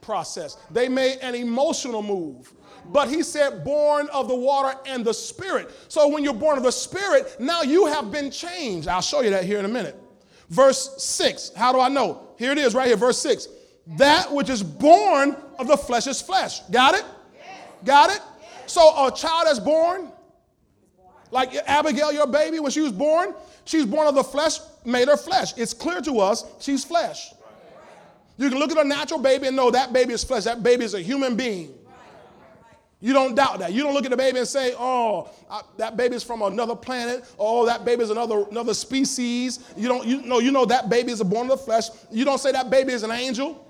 process, they made an emotional move. But he said, born of the water and the spirit. So when you're born of the spirit, now you have been changed. I'll show you that here in a minute. Verse 6. How do I know? Here it is right here, verse 6. That which is born of the flesh is flesh. Got it? Got it? So a child that's born, like Abigail, your baby, when she was born, she's born of the flesh, made her flesh. It's clear to us she's flesh. You can look at a natural baby and know that baby is flesh. That baby is a human being. You don't doubt that. You don't look at the baby and say, "Oh, I, that baby is from another planet." Oh, that baby is another another species. You don't. You know. You know that baby is born of the flesh. You don't say that baby is an angel.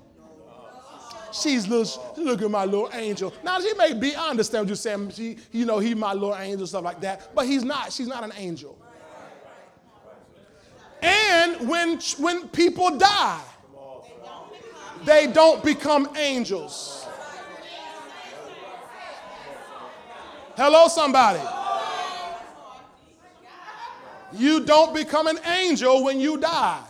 She's little. Look at my little angel. Now she may be. I understand what you're saying. She, you know, he my little angel, stuff like that. But he's not. She's not an angel. And when when people die, they don't become angels. Hello, somebody. You don't become an angel when you die.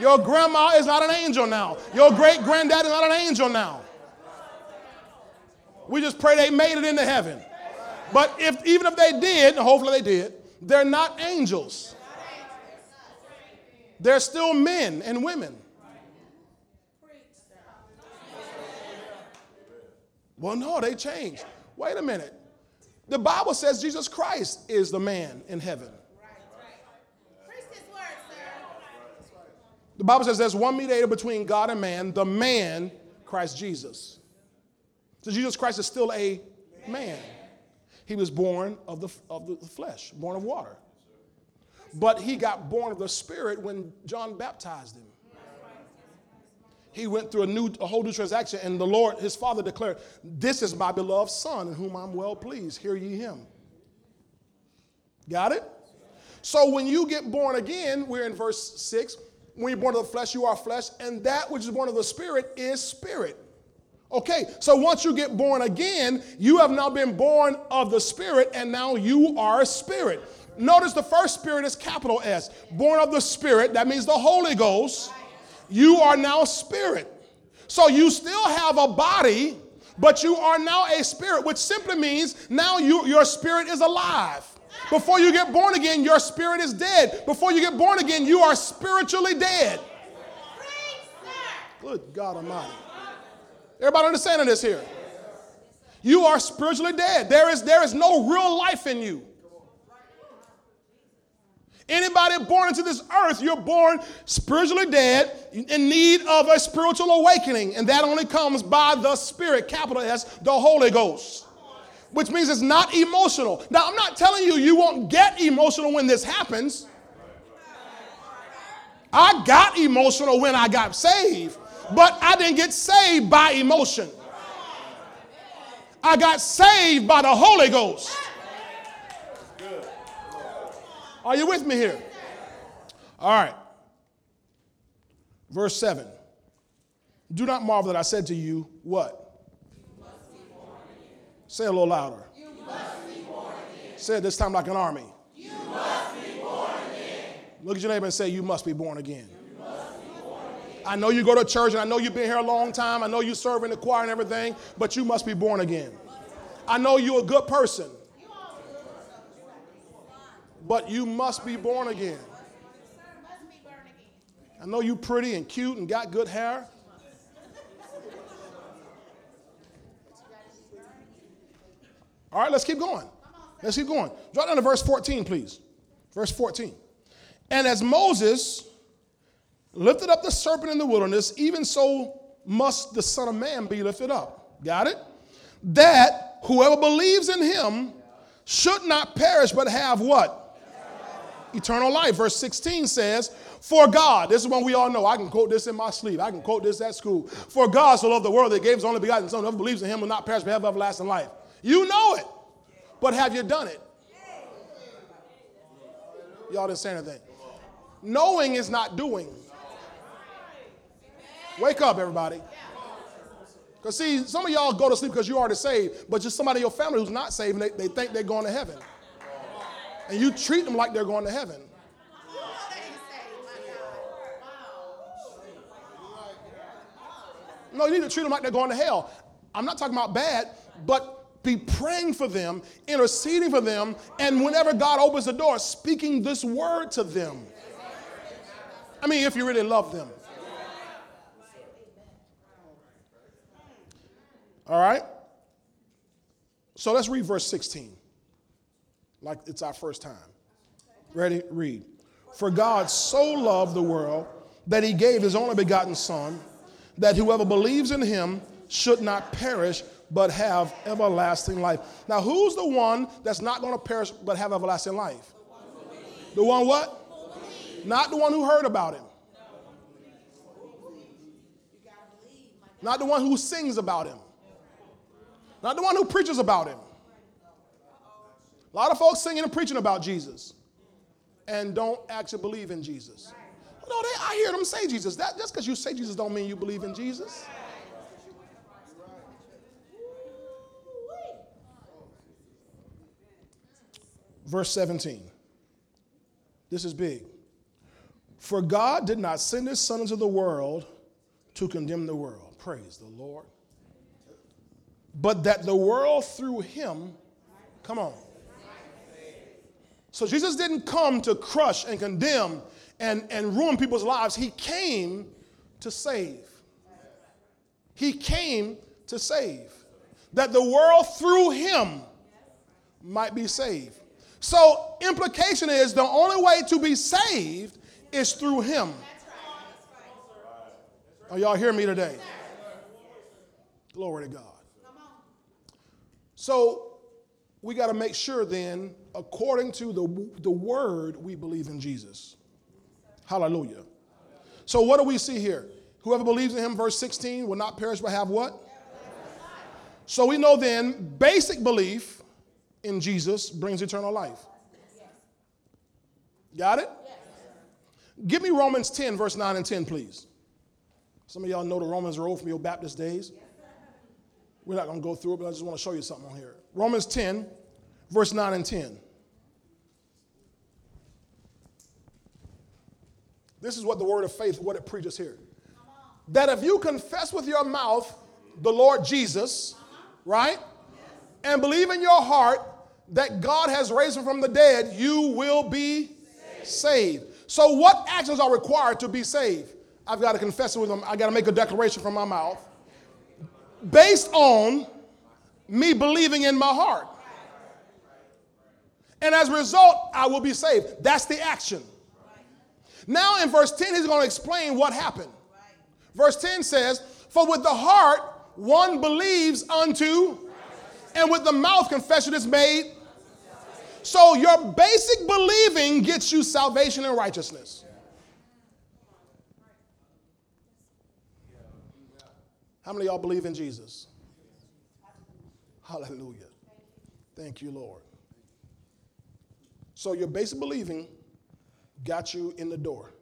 Your grandma is not an angel now. Your great granddad is not an angel now. We just pray they made it into heaven. But if even if they did, hopefully they did, they're not angels. They're still men and women. Well, no, they changed. Wait a minute. The Bible says Jesus Christ is the man in heaven. The Bible says there's one mediator between God and man, the man, Christ Jesus. So Jesus Christ is still a man. He was born of the, of the flesh, born of water. But he got born of the Spirit when John baptized him. He went through a new, a whole new transaction, and the Lord, his father, declared, This is my beloved son in whom I'm well pleased. Hear ye him. Got it? So when you get born again, we're in verse 6. When you're born of the flesh, you are flesh, and that which is born of the spirit is spirit. Okay, so once you get born again, you have now been born of the spirit, and now you are a spirit. Notice the first spirit is capital S. Born of the spirit, that means the Holy Ghost. You are now spirit. So you still have a body, but you are now a spirit, which simply means now you, your spirit is alive. Before you get born again, your spirit is dead. Before you get born again, you are spiritually dead. Good God Almighty. Everybody understanding this here? You are spiritually dead. There is, there is no real life in you. Anybody born into this earth, you're born spiritually dead, in need of a spiritual awakening, and that only comes by the Spirit, capital S, the Holy Ghost. Which means it's not emotional. Now, I'm not telling you you won't get emotional when this happens. I got emotional when I got saved, but I didn't get saved by emotion. I got saved by the Holy Ghost. Are you with me here? All right. Verse 7. Do not marvel that I said to you, what? Say it a little louder. Say it this time like an army. Look at your neighbor and say, You must be born again. I know you go to church and I know you've been here a long time. I know you serve in the choir and everything, but you must be born again. I know you're a good person, but you must be born again. I know you're pretty and cute and got good hair. All right, let's keep going. Let's keep going. Drop down to verse 14, please. Verse 14. And as Moses lifted up the serpent in the wilderness, even so must the Son of Man be lifted up. Got it? That whoever believes in him should not perish but have what? Eternal life. Verse 16 says, For God, this is one we all know. I can quote this in my sleep. I can quote this at school. For God so loved the world that gave his only begotten Son, whoever believes in him will not perish but have everlasting life. You know it, but have you done it? Y'all didn't say anything. Knowing is not doing. Wake up, everybody. Because, see, some of y'all go to sleep because you already saved, but just somebody in your family who's not saved, they, they think they're going to heaven. And you treat them like they're going to heaven. No, you need to treat them like they're going to hell. I'm not talking about bad, but be praying for them, interceding for them, and whenever God opens the door, speaking this word to them. I mean, if you really love them. All right? So let's read verse 16, like it's our first time. Ready? Read. For God so loved the world that he gave his only begotten Son, that whoever believes in him should not perish, but have everlasting life. Now, who's the one that's not going to perish but have everlasting life? The one what? Not the one who heard about him. Not the one who sings about him. Not the one who preaches about him. A lot of folks singing and preaching about Jesus and don't actually believe in Jesus. No, they, I hear them say Jesus. That, just because you say Jesus don't mean you believe in Jesus. Verse 17. This is big. For God did not send his son into the world to condemn the world. Praise the Lord. But that the world through him, come on. So Jesus didn't come to crush and condemn and, and ruin people's lives. He came to save. He came to save. That the world through him might be saved. So, implication is the only way to be saved is through him. Are y'all hear me today? Glory to God. So, we got to make sure then, according to the, the word, we believe in Jesus. Hallelujah. So, what do we see here? Whoever believes in him, verse 16, will not perish but have what? So we know then basic belief in Jesus brings eternal life. Got it? Give me Romans 10, verse 9 and 10, please. Some of y'all know the Romans Road from your Baptist days. We're not going to go through it, but I just want to show you something on here. Romans 10, verse 9 and 10. This is what the word of faith, what it preaches here. That if you confess with your mouth the Lord Jesus, right? And believe in your heart that God has raised him from the dead, you will be saved. So, what actions are required to be saved? I've got to confess it with them. I got to make a declaration from my mouth based on me believing in my heart. And as a result, I will be saved. That's the action. Now, in verse 10, he's going to explain what happened. Verse 10 says, For with the heart one believes unto, and with the mouth confession is made. So your basic believing gets you salvation and righteousness. How many y'all believe in Jesus? Hallelujah. Thank you, Lord. So your basic believing got you in the door.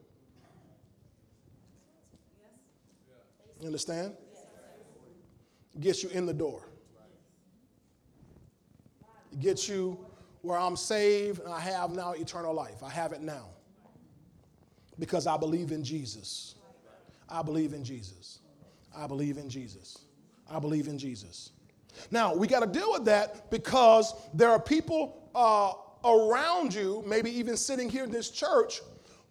You understand? Gets you in the door. Gets you where I'm saved and I have now eternal life. I have it now. Because I believe in Jesus. I believe in Jesus. I believe in Jesus. I believe in Jesus. Now, we got to deal with that because there are people uh, around you, maybe even sitting here in this church,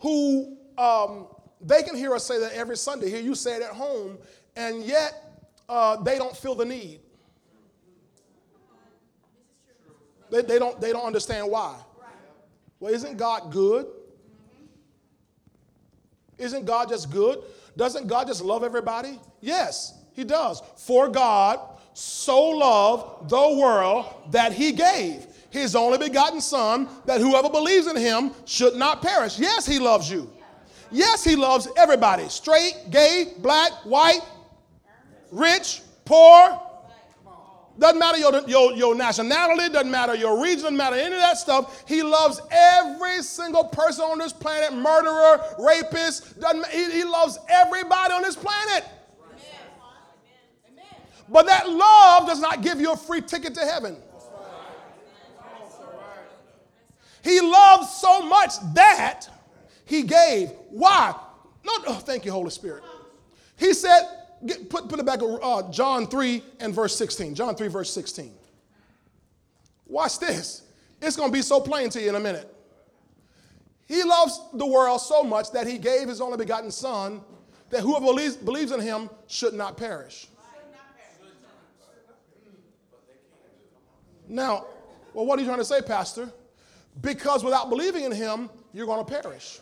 who um, they can hear us say that every Sunday. Hear you say it at home, and yet uh, they don't feel the need. They, they, don't, they don't understand why. Well, isn't God good? Isn't God just good? Doesn't God just love everybody? Yes, He does. For God so loved the world that He gave His only begotten Son, that whoever believes in Him should not perish. Yes, He loves you. Yes, He loves everybody straight, gay, black, white, rich, poor. Doesn't matter your, your, your nationality, doesn't matter your region, doesn't matter any of that stuff. He loves every single person on this planet, murderer, rapist. Doesn't, he, he loves everybody on this planet. But that love does not give you a free ticket to heaven. He loved so much that he gave. Why? No, oh, thank you, Holy Spirit. He said, Get, put, put it back, uh, John 3 and verse 16. John 3, verse 16. Watch this. It's going to be so plain to you in a minute. He loves the world so much that he gave his only begotten Son, that whoever believes, believes in him should not perish. Now, well, what are you trying to say, Pastor? Because without believing in him, you're going to perish.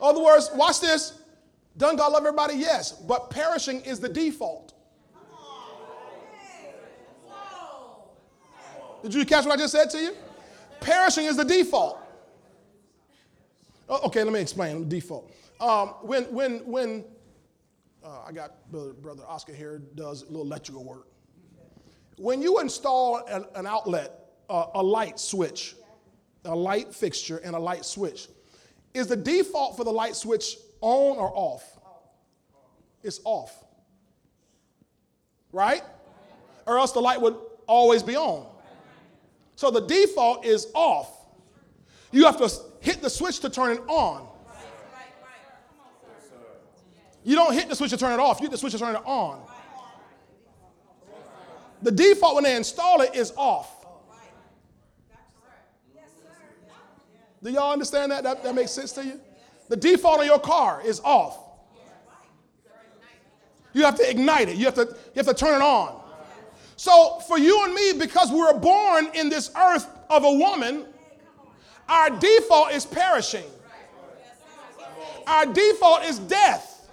In other words, watch this. Doesn't God love everybody? Yes. But perishing is the default. Did you catch what I just said to you? Perishing is the default. Oh, okay, let me explain default. Um, when when when uh, I got brother, brother, Oscar here does a little electrical work. When you install an, an outlet, uh, a light switch, a light fixture, and a light switch, is the default for the light switch on or off? It's off. Right? Or else the light would always be on. So the default is off. You have to hit the switch to turn it on. You don't hit the switch to turn it off, you hit the switch to turn it on. The default when they install it is off. Do y'all understand that? that? That makes sense to you? The default of your car is off. You have to ignite it. You have to, you have to turn it on. So for you and me, because we were born in this earth of a woman, our default is perishing. Our default is death.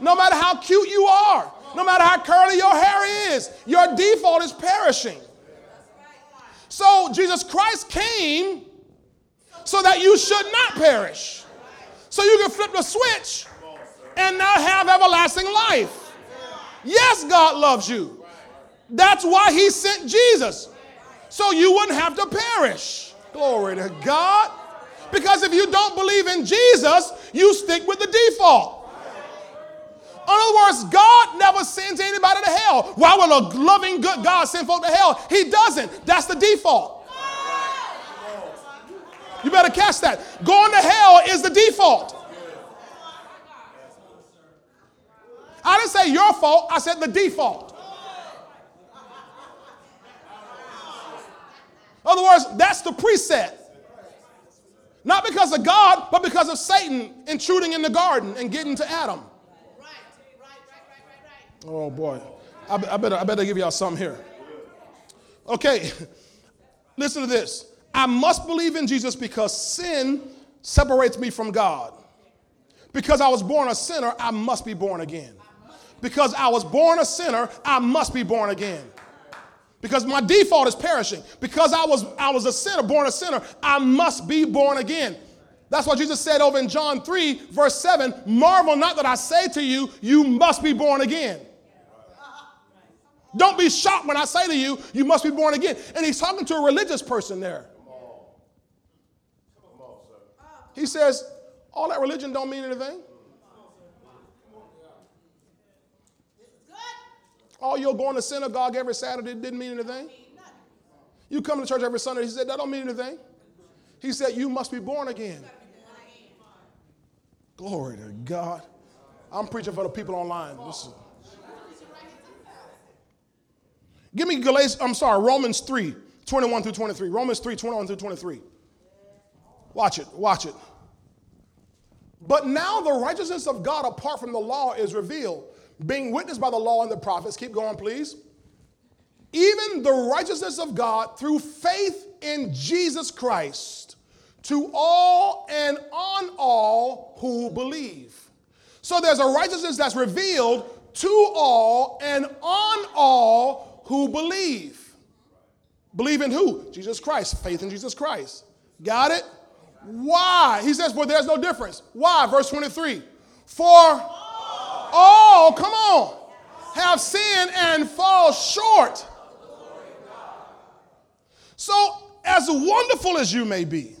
No matter how cute you are, no matter how curly your hair is, your default is perishing. So Jesus Christ came so that you should not perish. So you can flip the switch and now have everlasting life. Yes, God loves you. That's why he sent Jesus. So you wouldn't have to perish. Glory to God. Because if you don't believe in Jesus, you stick with the default. In other words, God never sends anybody to hell. Why would a loving, good God send folk to hell? He doesn't. That's the default. You better catch that. Going to hell is the default. I didn't say your fault, I said the default. In other words, that's the preset. Not because of God, but because of Satan intruding in the garden and getting to Adam. Oh boy. I, I, better, I better give y'all something here. Okay, listen to this. I must believe in Jesus because sin separates me from God. Because I was born a sinner, I must be born again. Because I was born a sinner, I must be born again. Because my default is perishing. Because I was, I was a sinner, born a sinner, I must be born again. That's what Jesus said over in John 3, verse 7 Marvel not that I say to you, you must be born again. Don't be shocked when I say to you, you must be born again. And he's talking to a religious person there. He says, all that religion don't mean anything. All your going to synagogue every Saturday didn't mean anything. You come to church every Sunday, he said, that don't mean anything. He said, you must be born again. Glory to God. I'm preaching for the people online. Listen. Give me Galatians, I'm sorry, Romans 3, 21 through 23. Romans 3, 21 through 23. Watch it, watch it. But now the righteousness of God apart from the law is revealed, being witnessed by the law and the prophets. Keep going, please. Even the righteousness of God through faith in Jesus Christ to all and on all who believe. So there's a righteousness that's revealed to all and on all who believe. Believe in who? Jesus Christ. Faith in Jesus Christ. Got it? Why? He says, For there's no difference. Why? Verse 23. For all, come on, have sinned and fall short. So, as wonderful as you may be,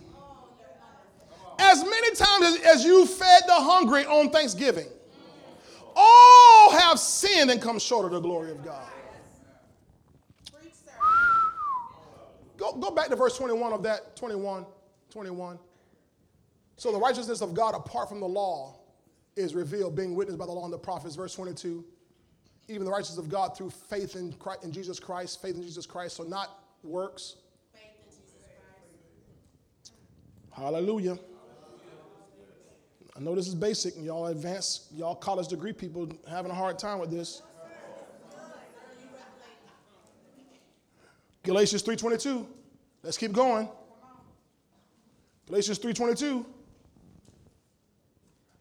as many times as, you fed the hungry on Thanksgiving, all have sinned and come short of the glory of God. Go, go back to verse 21 of that, 21, 21. So the righteousness of God apart from the law is revealed, being witnessed by the law and the prophets. Verse 22. Even the righteousness of God through faith in, Christ, in Jesus Christ, faith in Jesus Christ, so not works. Hallelujah. I know this is basic, and y'all advanced, y'all college degree people having a hard time with this. Galatians 3:22. Let's keep going. Galatians 3:22.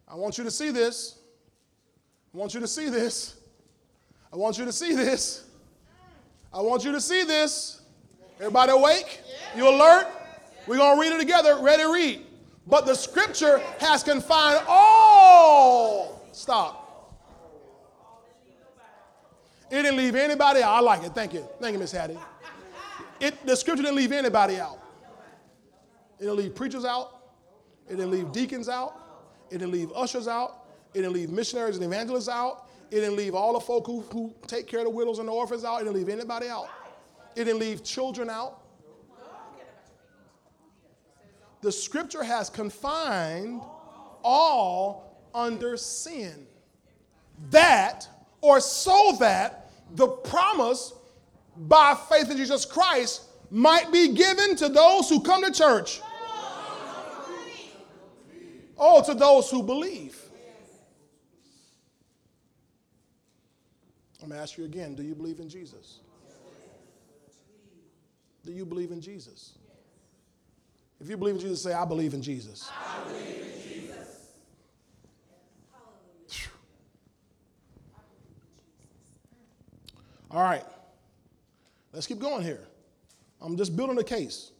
I want you to see this. I want you to see this. I want you to see this. I want you to see this. Everybody awake? You alert? We're going to read it together. Ready, read. But the scripture has confined all. Stop. It didn't leave anybody out. I like it. Thank you. Thank you, Miss Hattie. It, the scripture didn't leave anybody out. It didn't leave preachers out. It didn't leave deacons out. It didn't leave ushers out. It didn't leave missionaries and evangelists out. It didn't leave all the folk who, who take care of the widows and the orphans out. It didn't leave anybody out. It didn't leave children out. the scripture has confined all under sin. That, or so that, the promise by faith in Jesus Christ might be given to those who come to church. Oh, to those who believe. I'm going to ask you again do you believe in Jesus? Do you believe in Jesus? If you believe in Jesus, say, I believe in Jesus. I believe in Jesus. All right. Let's keep going here. I'm just building a case.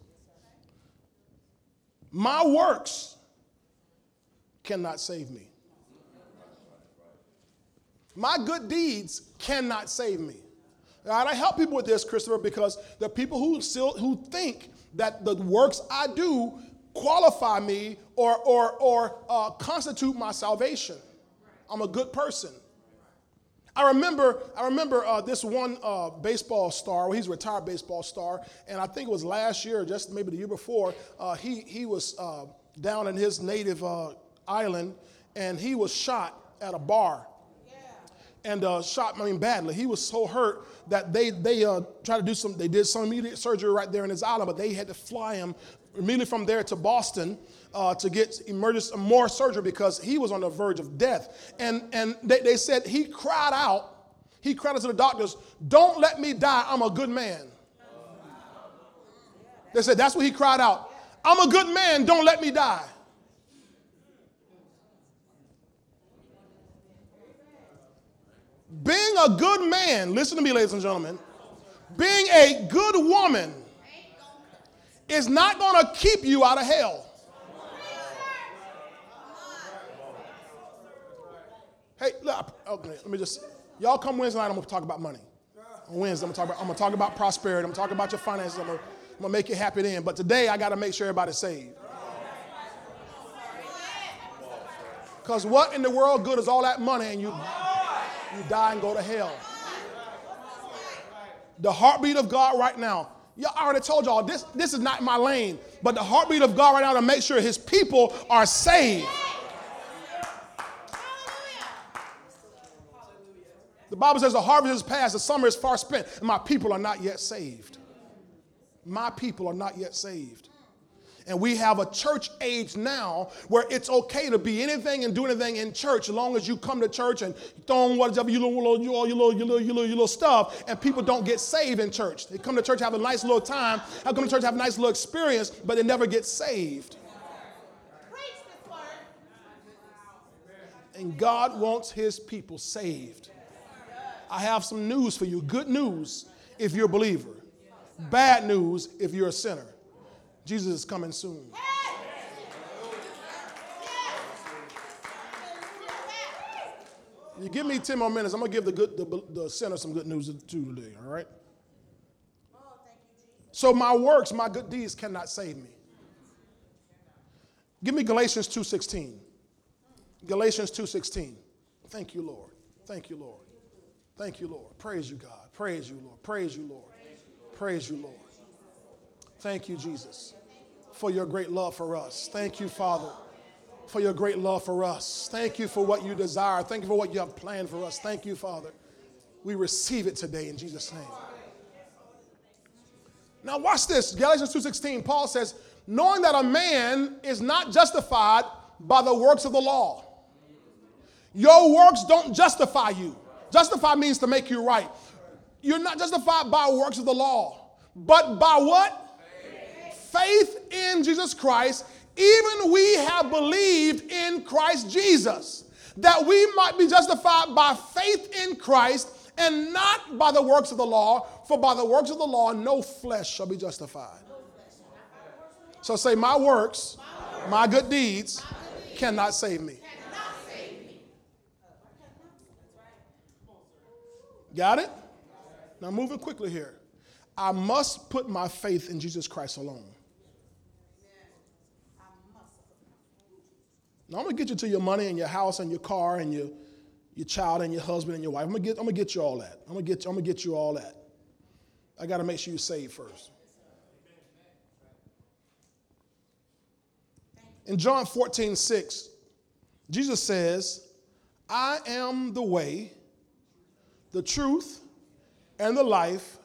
My works cannot save me. My good deeds cannot save me. Right, I help people with this, Christopher, because the people who still who think that the works I do qualify me or or or uh, constitute my salvation. I'm a good person. I remember, I remember uh, this one uh, baseball star. Well, he's a retired baseball star, and I think it was last year, just maybe the year before. Uh, he he was uh, down in his native uh, island, and he was shot at a bar, and uh, shot. I mean, badly. He was so hurt that they they tried to do some. They did some immediate surgery right there in his island, but they had to fly him immediately from there to Boston uh, to get emergency, more surgery because he was on the verge of death. And, and they, they said he cried out, he cried out to the doctors, Don't let me die, I'm a good man. They said, That's what he cried out. I'm a good man, don't let me die. Being a good man, listen to me, ladies and gentlemen, being a good woman is not going to keep you out of hell. Hey, look, okay, let me just, y'all come Wednesday night, I'm gonna talk about money. On Wednesday, I'm gonna talk about, talk about prosperity, I'm gonna talk about your finances, I'm I'm gonna make you happy then. But today, I gotta make sure everybody's saved. Because what in the world good is all that money and you, you die and go to hell? The heartbeat of God right now. Y'all, I already told y'all this, this is not my lane, but the heartbeat of God right now to make sure his people are saved. The Bible says the harvest is past, the summer is far spent, and my people are not yet saved. My people are not yet saved. And we have a church age now where it's okay to be anything and do anything in church as long as you come to church and throw on whatever you little, you little, you little, you little, you little, you little stuff, and people don't get saved in church. They come to church, have a nice little time, I come to church, have a nice little experience, but they never get saved. And God wants his people saved. I have some news for you. Good news if you're a believer, bad news if you're a sinner. Jesus is coming soon. You give me 10 more minutes, I'm going to give the, good, the, the sinner some good news too today, all right? So my works, my good deeds cannot save me. Give me Galatians 2.16. Galatians 2.16. Thank you, Lord. Thank you, Lord. Thank you, Lord. Praise you, God. Praise you, Lord. Praise you, Lord. Praise you, Lord. Thank you, Jesus, for your great love for us. Thank you, Father, for your great love for us. Thank you for what you desire. Thank you for what you have planned for us. Thank you, Father. We receive it today in Jesus' name. Now watch this. Galatians 2:16. Paul says, knowing that a man is not justified by the works of the law. Your works don't justify you. Justify means to make you right. You're not justified by works of the law, but by what? In Jesus Christ. Even we have believed in Christ Jesus, that we might be justified by faith in Christ and not by the works of the law, for by the works of the law no flesh shall be justified. So say, My works, my good deeds cannot save me. Got it? Now, moving quickly here. I must put my faith in Jesus Christ alone. Now, I'm going to get you to your money and your house and your car and your, your child and your husband and your wife. I'm going to get, I'm to get you all that. I'm going to get, you all that. I got to make sure you're saved first. In John 14, 6, Jesus says, I am the way, the truth, and the life.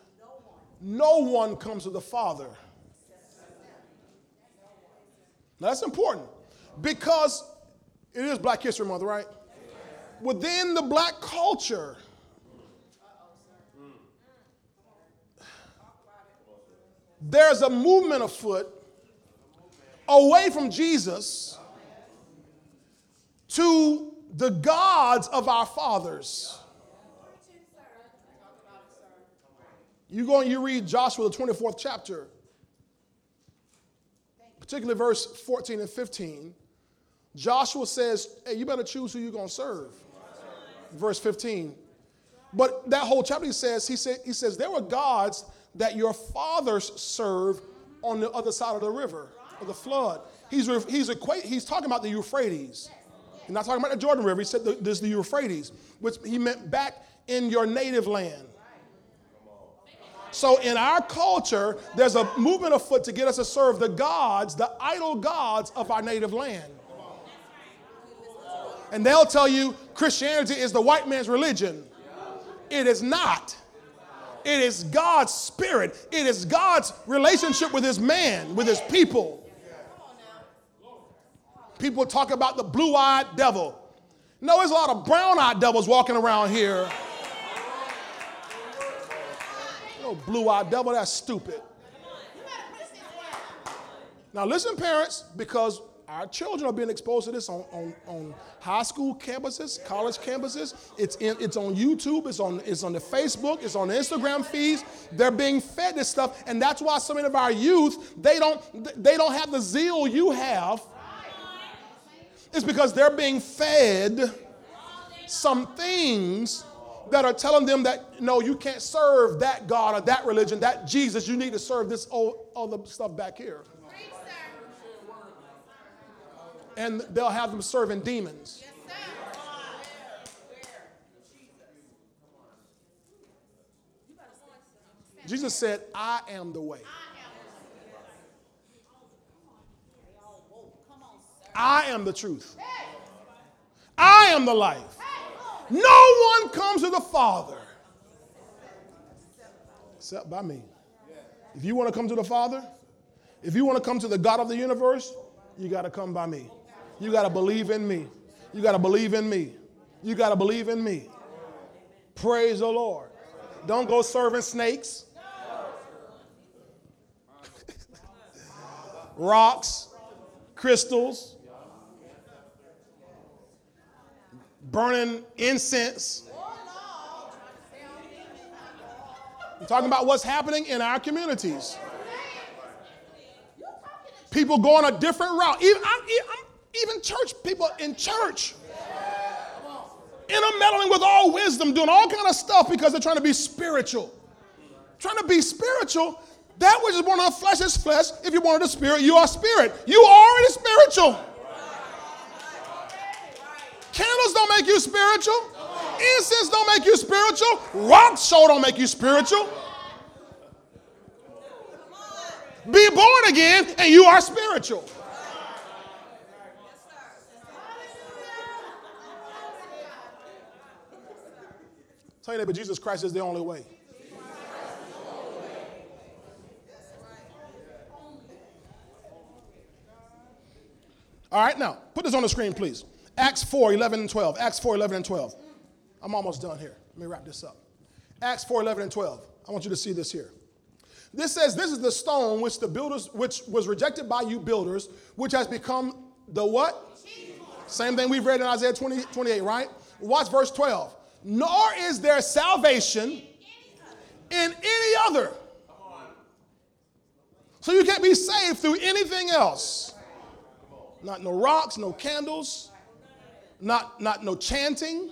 No one comes to the Father. Now that's important because it is Black History Month, right? Within the black culture, there's a movement afoot away from Jesus to the gods of our fathers. You go and you read Joshua, the 24th chapter, particularly verse 14 and 15. Joshua says, Hey, you better choose who you're going to serve. Verse 15. But that whole chapter he says, he, said, he says, there were gods that your fathers served on the other side of the river, of the flood. He's, he's, equate, he's talking about the Euphrates. He's not talking about the Jordan River. He said there's the Euphrates, which he meant back in your native land. So in our culture, there's a movement afoot to get us to serve the gods, the idol gods of our native land. And they'll tell you Christianity is the white man's religion. It is not. It is God's spirit. It is God's relationship with his man, with his people. People talk about the blue eyed devil. No, there's a lot of brown eyed devils walking around here. No blue eyed devil, that's stupid. Now, listen, parents, because our children are being exposed to this on, on, on high school campuses, college campuses. It's, in, it's on YouTube, it's on, it's on the Facebook, it's on the Instagram feeds. They're being fed this stuff, and that's why so many of our youth, they don't, they don't have the zeal you have. It's because they're being fed some things that are telling them that no, you can't serve that God or that religion, that Jesus. You need to serve this old other stuff back here and they'll have them serving demons. Jesus said, I am the way. I am the truth. I am the life. No one comes to the Father except by me. If you want to come to the Father, if you want to come to the God of the universe, you got to come by me. You got to believe in me. You got to believe in me. You got to believe in me. Praise the Lord. Don't go serving snakes, rocks, crystals, burning incense. I'm talking about what's happening in our communities. People going a different route. Even, I'm, I'm even church people in church. Intermeddling with all wisdom, doing all kind of stuff because they're trying to be spiritual. Trying to be spiritual. That which is born of the flesh is flesh. If you're born of the spirit, you are spirit. You are already spiritual. Candles don't make you spiritual. Incense don't make you spiritual. Rock show don't make you spiritual. Be born again and you are spiritual. Tell you that, but Jesus Christ is the only way. All right, now, put this on the screen, please. Acts 4 11 and 12. Acts 4 11 and 12. I'm almost done here. Let me wrap this up. Acts 4 11 and 12. I want you to see this here. This says, This is the stone which the builders, which was rejected by you builders, which has become the what? Same thing we've read in Isaiah 20, 28, right? Watch verse 12 nor is there salvation in any other. So you can't be saved through anything else. Not no rocks, no candles, not, not no chanting,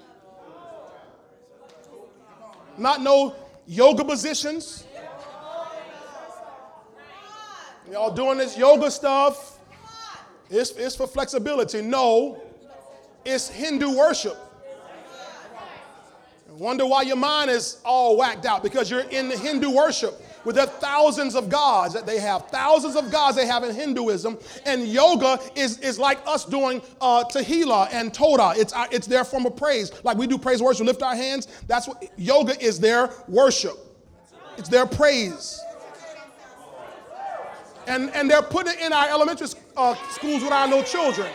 not no yoga positions. Y'all doing this yoga stuff. It's, it's for flexibility. No, it's Hindu worship. Wonder why your mind is all whacked out because you're in the Hindu worship with their thousands of gods that they have, thousands of gods they have in Hinduism, and yoga is, is like us doing uh, tehillah and toda. It's, uh, it's their form of praise. Like we do praise worship, lift our hands. That's what yoga is their worship. It's their praise. And, and they're putting it in our elementary uh, schools with our little children.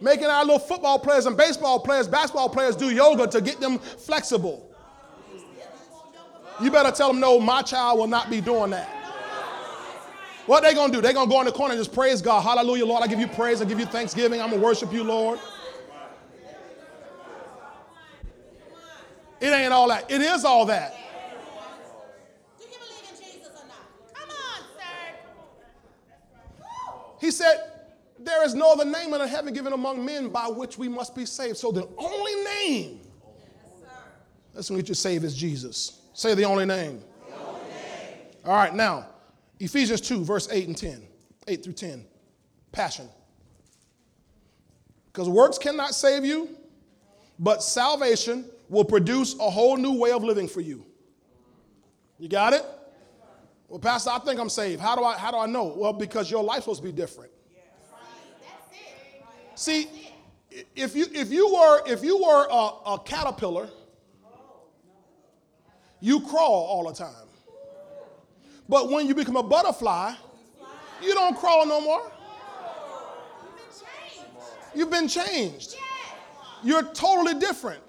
Making our little football players and baseball players, basketball players do yoga to get them flexible. You better tell them, no, my child will not be doing that. What they gonna do? They gonna go in the corner and just praise God. Hallelujah, Lord. I give you praise. I give you thanksgiving. I'm gonna worship you, Lord. It ain't all that. It is all that. Do you believe in Jesus or not? Come on, sir. He said, There is no other name under heaven given among men by which we must be saved. So the only name that's going to get you saved is Jesus. Say the only name. The only name. All right, now, Ephesians 2, verse 8 and 10. 8 through 10. Passion. Because works cannot save you, but salvation will produce a whole new way of living for you. You got it? Well, Pastor, I think I'm saved. How do I, how do I know? Well, because your life's supposed to be different. See, if you, if you were, if you were a, a caterpillar, you crawl all the time. But when you become a butterfly, you don't crawl no more. You've been changed. You're totally different.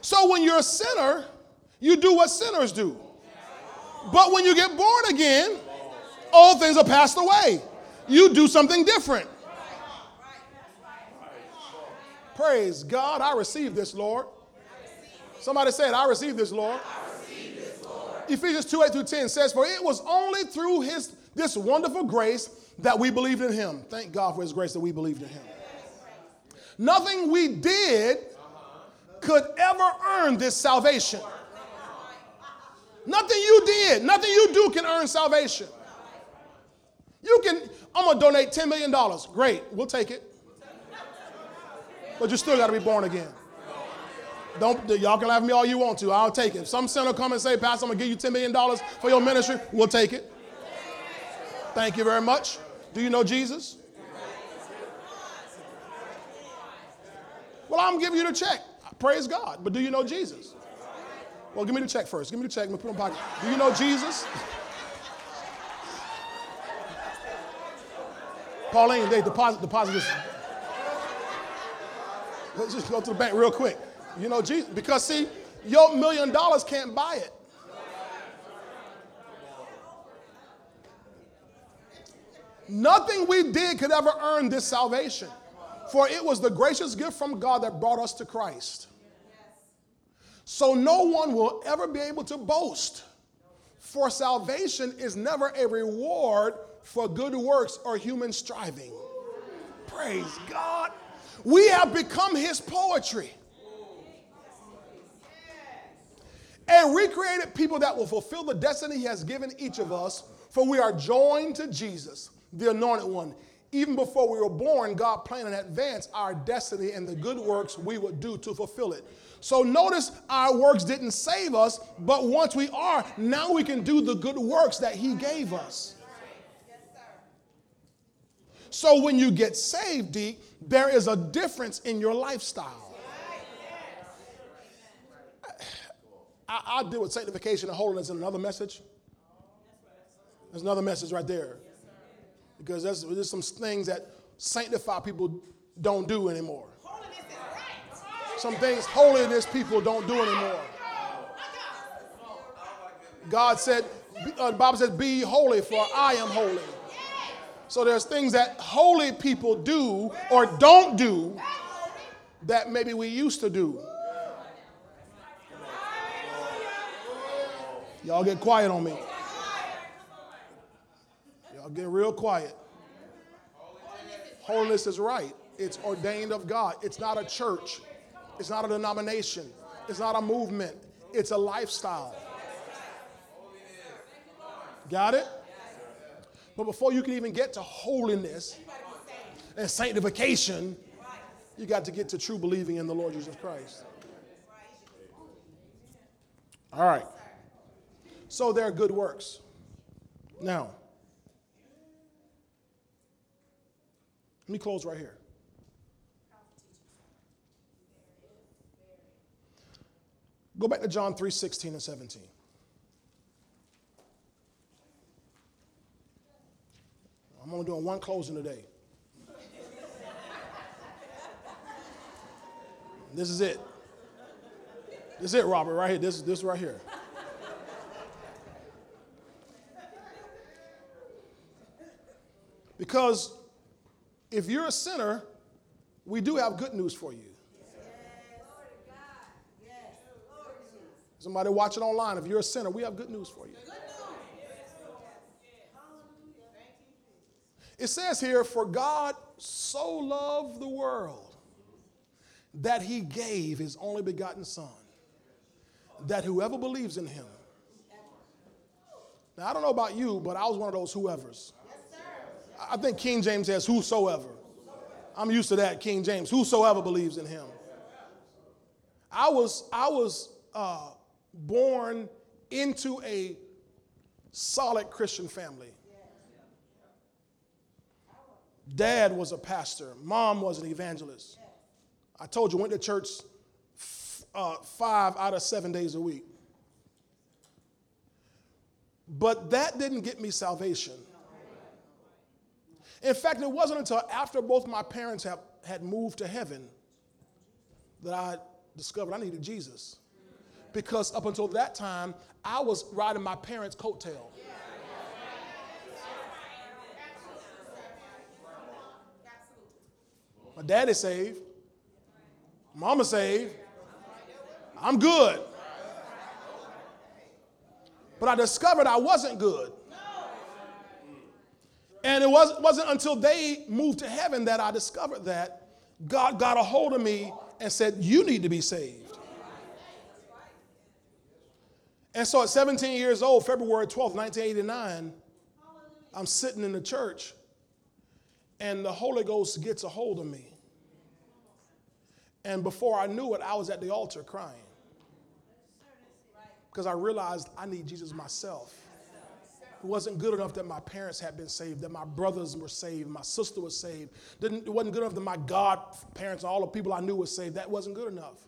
So when you're a sinner, you do what sinners do. But when you get born again, all things are passed away. You do something different. Praise God, I receive this, Lord. Somebody said, I receive this, Lord. This, Lord. Ephesians 2 8 through 10 says, For it was only through his this wonderful grace that we believed in him. Thank God for his grace that we believed in him. Nothing we did could ever earn this salvation. Nothing you did, nothing you do can earn salvation. You can, I'm gonna donate $10 million. Great, we'll take it. But you still gotta be born again. Don't y'all can laugh at me all you want to. I'll take it. If some sinner come and say, Pastor, I'm gonna give you $10 million for your ministry, we'll take it. Thank you very much. Do you know Jesus? Well, I'm giving you the check. Praise God. But do you know Jesus? Well, give me the check first. Give me the check. Put it in my pocket. Do you know Jesus? Pauline, they deposit deposit this. Let's just go to the bank real quick. You know Jesus because see, your million dollars can't buy it. Nothing we did could ever earn this salvation. For it was the gracious gift from God that brought us to Christ. So no one will ever be able to boast. For salvation is never a reward for good works or human striving. Praise God. We have become his poetry. And recreated people that will fulfill the destiny he has given each of us, for we are joined to Jesus, the anointed one. Even before we were born, God planned in advance our destiny and the good works we would do to fulfill it. So notice our works didn't save us, but once we are, now we can do the good works that He gave us. So when you get saved, Deke, there is a difference in your lifestyle. I, I'll deal with sanctification and holiness in another message. There's another message right there. Because there's, there's some things that sanctified people don't do anymore. Some things holiness people don't do anymore. God said, uh, Bible says, Be holy, for I am holy. So there's things that holy people do or don't do that maybe we used to do. Y'all get quiet on me. Y'all get real quiet. Holiness is right. It's ordained of God. It's not a church. It's not a denomination. It's not a movement. It's a lifestyle. Got it? But before you can even get to holiness and sanctification, you got to get to true believing in the Lord Jesus Christ. All right. So there are good works. Now, let me close right here. Go back to John 3 16 and 17. I'm only doing one closing today. This is it. This is it, Robert, right here. This, this right here. Because if you're a sinner, we do have good news for you. Somebody watching online, if you're a sinner, we have good news for you. It says here, For God so loved the world that he gave his only begotten Son, that whoever believes in him. Now, I don't know about you, but I was one of those whoever's. I think King James says whosoever. I'm used to that, King James. Whosoever believes in him. I was, I was uh, born into a solid Christian family. Dad was a pastor, mom was an evangelist. I told you, went to church f- uh, five out of seven days a week. But that didn't get me salvation. In fact, it wasn't until after both my parents have, had moved to heaven that I discovered I needed Jesus. Because up until that time, I was riding my parents' coattail. My daddy saved, mama saved. I'm good. But I discovered I wasn't good. And it was, wasn't until they moved to heaven that I discovered that God got a hold of me and said, You need to be saved. And so at 17 years old, February 12th, 1989, I'm sitting in the church and the Holy Ghost gets a hold of me. And before I knew it, I was at the altar crying because I realized I need Jesus myself. It wasn't good enough that my parents had been saved, that my brothers were saved, my sister was saved. Didn't, it wasn't good enough that my godparents, all the people I knew were saved. That wasn't good enough.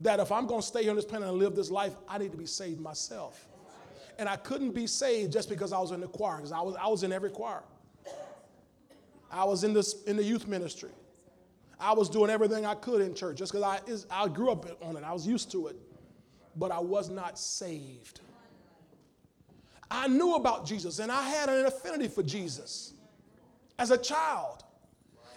That if I'm going to stay here on this planet and live this life, I need to be saved myself. And I couldn't be saved just because I was in the choir, because I was, I was in every choir. I was in, this, in the youth ministry. I was doing everything I could in church just because I, I grew up on it. I was used to it. But I was not saved. I knew about Jesus and I had an affinity for Jesus as a child.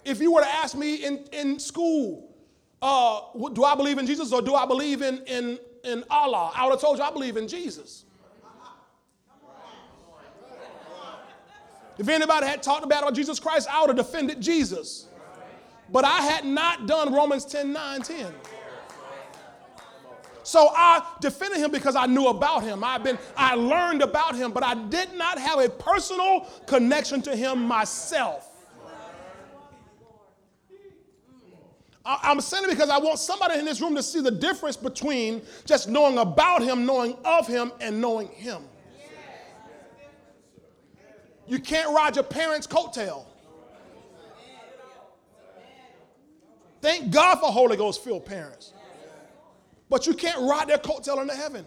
If you were to ask me in, in school, uh, do I believe in Jesus or do I believe in, in, in Allah? I would have told you I believe in Jesus. If anybody had talked about Jesus Christ, I would have defended Jesus. But I had not done Romans 10 9 10. So I defended him because I knew about him. I've been, I learned about him, but I did not have a personal connection to him myself. I'm saying it because I want somebody in this room to see the difference between just knowing about him, knowing of him, and knowing him. You can't ride your parents' coattail. Thank God for Holy Ghost filled parents. But you can't ride their coattail into heaven.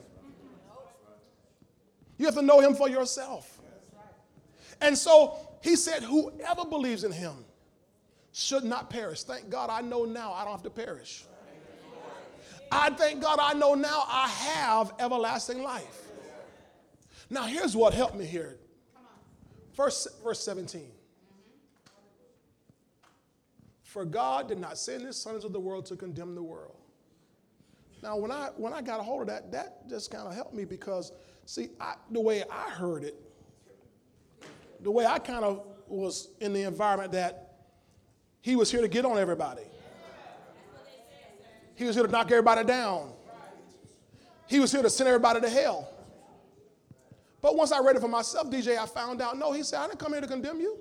You have to know him for yourself. And so he said, Whoever believes in him should not perish. Thank God I know now I don't have to perish. I thank God I know now I have everlasting life. Now, here's what helped me here. First, verse 17. For God did not send his son into the world to condemn the world. Now, when I when I got a hold of that, that just kind of helped me because, see, I, the way I heard it, the way I kind of was in the environment that he was here to get on everybody. He was here to knock everybody down. He was here to send everybody to hell. But once I read it for myself, DJ, I found out no, he said, I didn't come here to condemn you.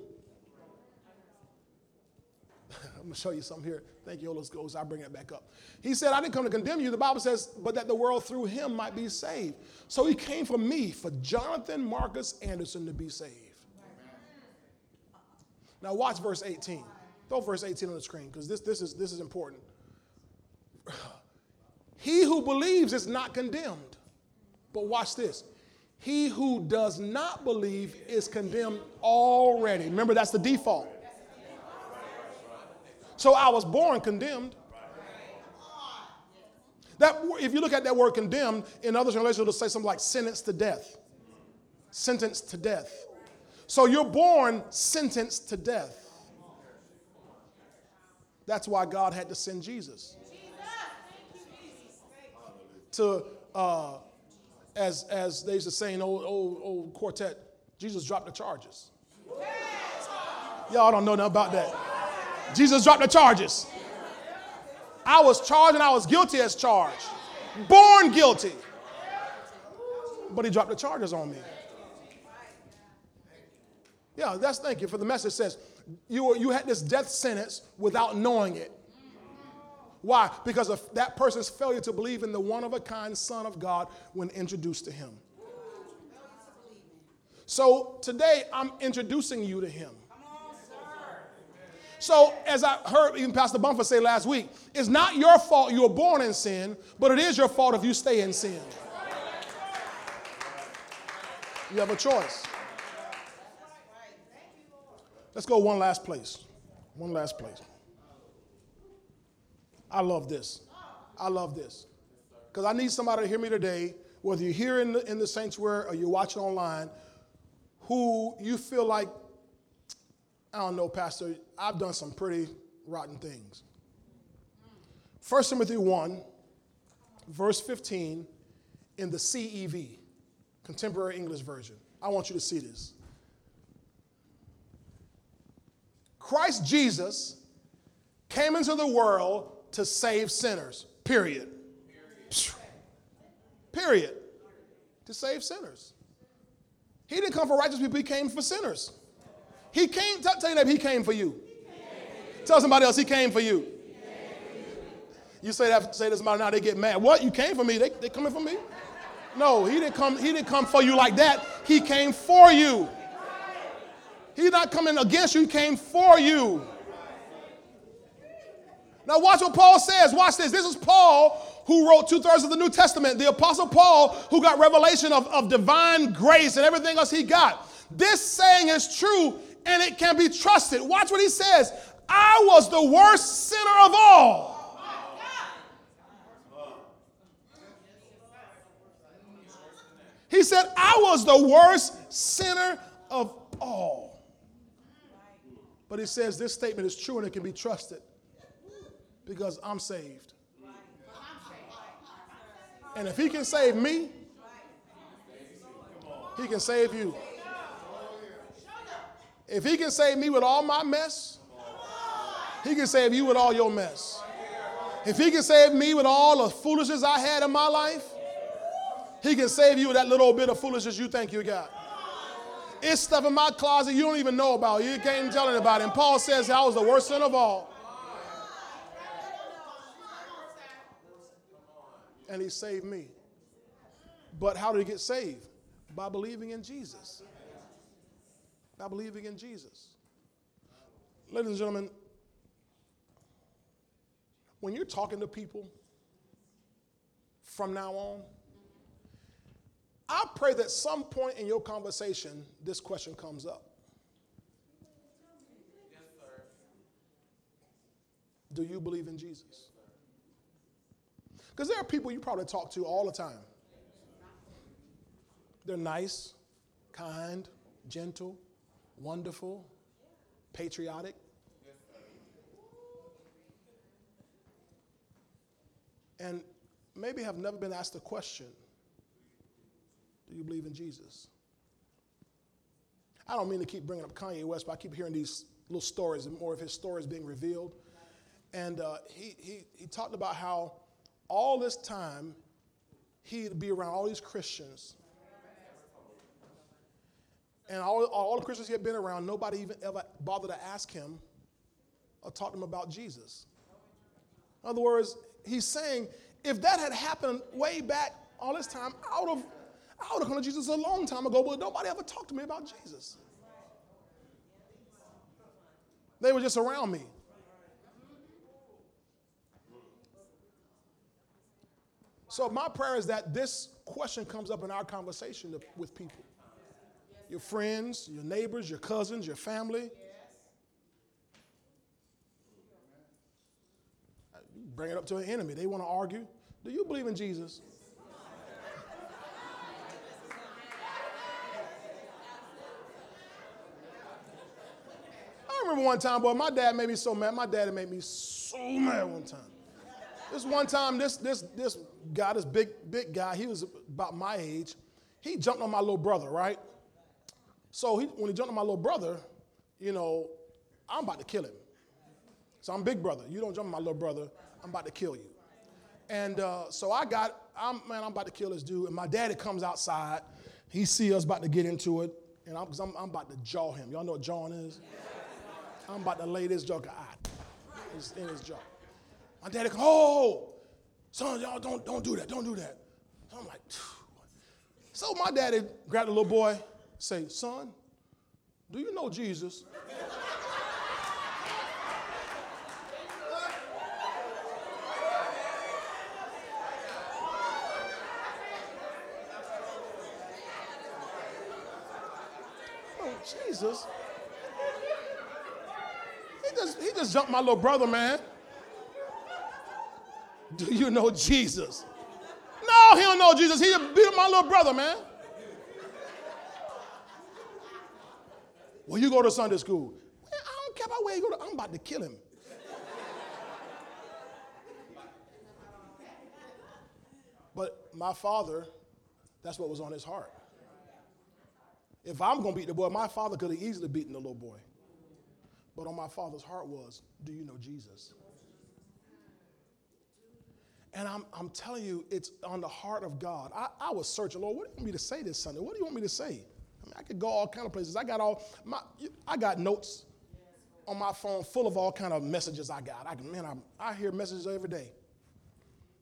I'm going to show you something here. Thank you, Holy Ghost. I'll bring it back up. He said, I didn't come to condemn you. The Bible says, but that the world through him might be saved. So he came for me, for Jonathan Marcus Anderson to be saved. Now watch verse 18. Throw verse 18 on the screen because this, this, is, this is important. He who believes is not condemned. But watch this. He who does not believe is condemned already. Remember, that's the default. So I was born condemned. That, if you look at that word condemned, in other translations, it'll say something like sentenced to death. Sentenced to death. So you're born sentenced to death. That's why God had to send Jesus. To, uh, as, as they used to say in old, old, old quartet, Jesus dropped the charges. Y'all don't know nothing about that. Jesus dropped the charges. I was charged and I was guilty as charged. Born guilty. But he dropped the charges on me. Yeah, that's thank you for the message says you, were, you had this death sentence without knowing it. Why? Because of that person's failure to believe in the one of a kind Son of God when introduced to him. So today I'm introducing you to him. So, as I heard even Pastor Bumper say last week, it's not your fault you were born in sin, but it is your fault if you stay in sin. You have a choice. Let's go one last place. One last place. I love this. I love this. Because I need somebody to hear me today, whether you're here in the, in the sanctuary or you're watching online, who you feel like I don't know, Pastor, I've done some pretty rotten things. 1 Timothy 1, verse 15, in the CEV, Contemporary English Version. I want you to see this. Christ Jesus came into the world to save sinners, period. Period. To save sinners. He didn't come for righteous people, he came for sinners. He came, tell, tell you that he came for you. Tell somebody else he came for you. You say that, say this about now, they get mad. What? You came for me? They, they coming for me? No, he didn't come, he didn't come for you like that. He came for you. He's not coming against you, he came for you. Now, watch what Paul says. Watch this. This is Paul who wrote two thirds of the New Testament. The Apostle Paul, who got revelation of, of divine grace and everything else he got. This saying is true and it can be trusted. Watch what he says. I was the worst sinner of all. He said, I was the worst sinner of all. But he says this statement is true and it can be trusted because I'm saved. And if he can save me, he can save you. If he can save me with all my mess, he can save you with all your mess. If he can save me with all the foolishness I had in my life, he can save you with that little bit of foolishness you think you got. It's stuff in my closet you don't even know about. You can't even tell anybody. And Paul says I was the worst sin of all. And he saved me. But how did he get saved? By believing in Jesus by believing in Jesus. Ladies and gentlemen, when you're talking to people from now on, I pray that some point in your conversation this question comes up. Yes, Do you believe in Jesus? Because there are people you probably talk to all the time. They're nice, kind, gentle, wonderful, patriotic. And maybe have never been asked a question Do you believe in Jesus? I don't mean to keep bringing up Kanye West, but I keep hearing these little stories and more of his stories being revealed. And uh, he, he, he talked about how all this time he'd be around all these Christians and all, all the Christians he had been around, nobody even ever bothered to ask him or talk to him about Jesus. In other words, he's saying, if that had happened way back all this time, I would have, I would have come to Jesus a long time ago, but nobody ever talked to me about Jesus. They were just around me. So my prayer is that this question comes up in our conversation with people. Your friends, your neighbors, your cousins, your family. Bring it up to an enemy. They want to argue. Do you believe in Jesus? I remember one time, boy, my dad made me so mad. My daddy made me so mad one time. This one time, this this this guy, this big big guy, he was about my age. He jumped on my little brother, right? So he, when he jumped on my little brother, you know, I'm about to kill him. So I'm big brother. You don't jump on my little brother, I'm about to kill you. And uh, so I got, I'm man, I'm about to kill this dude. And my daddy comes outside. He see us about to get into it, and I'm, I'm, I'm about to jaw him. Y'all know what jawing is? I'm about to lay this joker out in his jaw. My daddy goes, oh, son, y'all don't, don't do that, don't do that. I'm like, Phew. so my daddy grabbed the little boy, say, son, do you know Jesus? oh, Jesus. He just, he just jumped my little brother, man. Do you know Jesus? No, he don't know Jesus. He beat my little brother, man. Well, you go to Sunday school. I don't care about where you go. To, I'm about to kill him. But my father, that's what was on his heart. If I'm going to beat the boy, my father could have easily beaten the little boy. But on my father's heart was, do you know Jesus? And I'm, I'm telling you, it's on the heart of God. I, I was searching, Lord, what do you want me to say this Sunday? What do you want me to say? I, mean, I could go all kind of places. I got all my, I got notes on my phone full of all kind of messages I got. I can, man, I, I hear messages every day.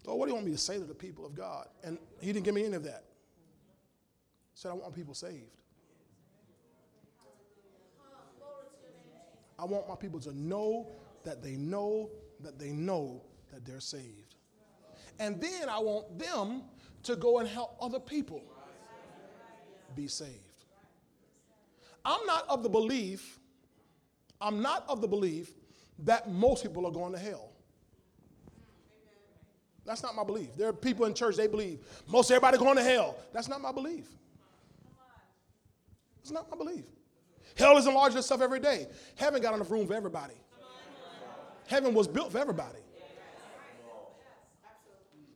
Lord, what do you want me to say to the people of God? And he didn't give me any of that. He said, I want people saved. I want my people to know that they know that they know that they're saved. And then I want them to go and help other people be saved. I'm not of the belief, I'm not of the belief that most people are going to hell. That's not my belief. There are people in church, they believe most everybody going to hell. That's not my belief. It's not my belief. Hell is enlarging itself every day. Heaven got enough room for everybody. Heaven was built for everybody.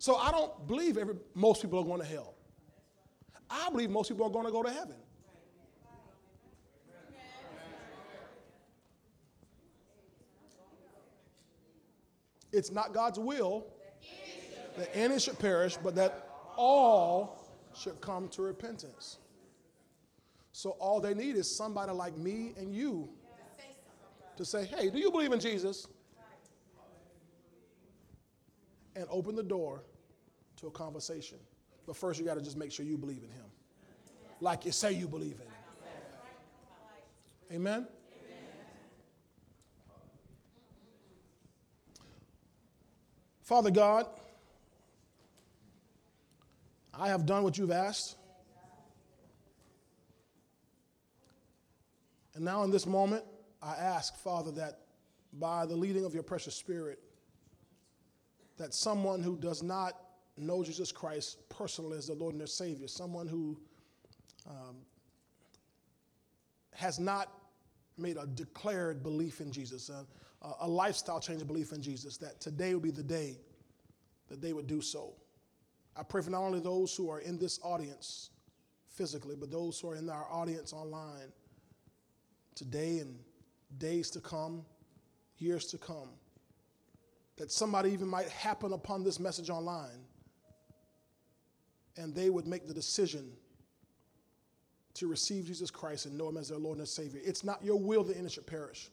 So I don't believe every, most people are going to hell. I believe most people are going to go to heaven. It's not God's will that any should perish, but that all should come to repentance. So all they need is somebody like me and you to say, hey, do you believe in Jesus? And open the door to a conversation. But first, you got to just make sure you believe in Him. Like you say you believe in Him. Amen? Father God, I have done what you've asked. And now, in this moment, I ask, Father, that by the leading of your precious Spirit, that someone who does not know Jesus Christ personally as the Lord and their Savior, someone who um, has not made a declared belief in Jesus, a, a lifestyle change of belief in Jesus, that today would be the day that they would do so. I pray for not only those who are in this audience physically, but those who are in our audience online today and days to come, years to come, that somebody even might happen upon this message online and they would make the decision to receive Jesus Christ and know Him as their Lord and their Savior. It's not your will that any should perish,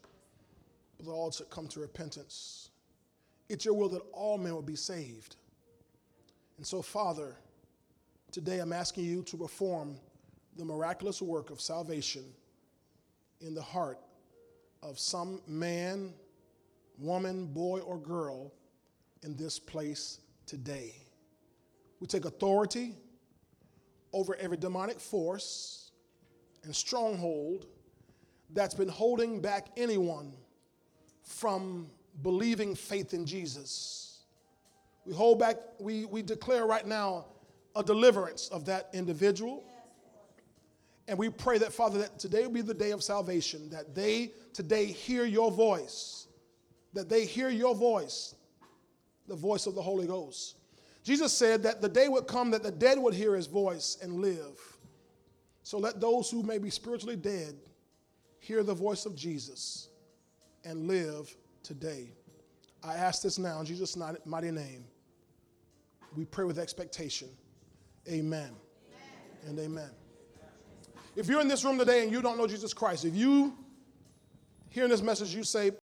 but that all should come to repentance. It's your will that all men will be saved. And so, Father, today I'm asking you to perform the miraculous work of salvation in the heart of some man, woman, boy, or girl in this place today. We take authority over every demonic force and stronghold that's been holding back anyone from believing faith in Jesus. We hold back, we, we declare right now a deliverance of that individual. And we pray that, Father, that today will be the day of salvation, that they today hear your voice, that they hear your voice, the voice of the Holy Ghost. Jesus said that the day would come that the dead would hear his voice and live. So let those who may be spiritually dead hear the voice of Jesus and live today. I ask this now in Jesus' mighty name. We pray with expectation. Amen. amen. And amen. If you're in this room today and you don't know Jesus Christ, if you hearing this message, you say,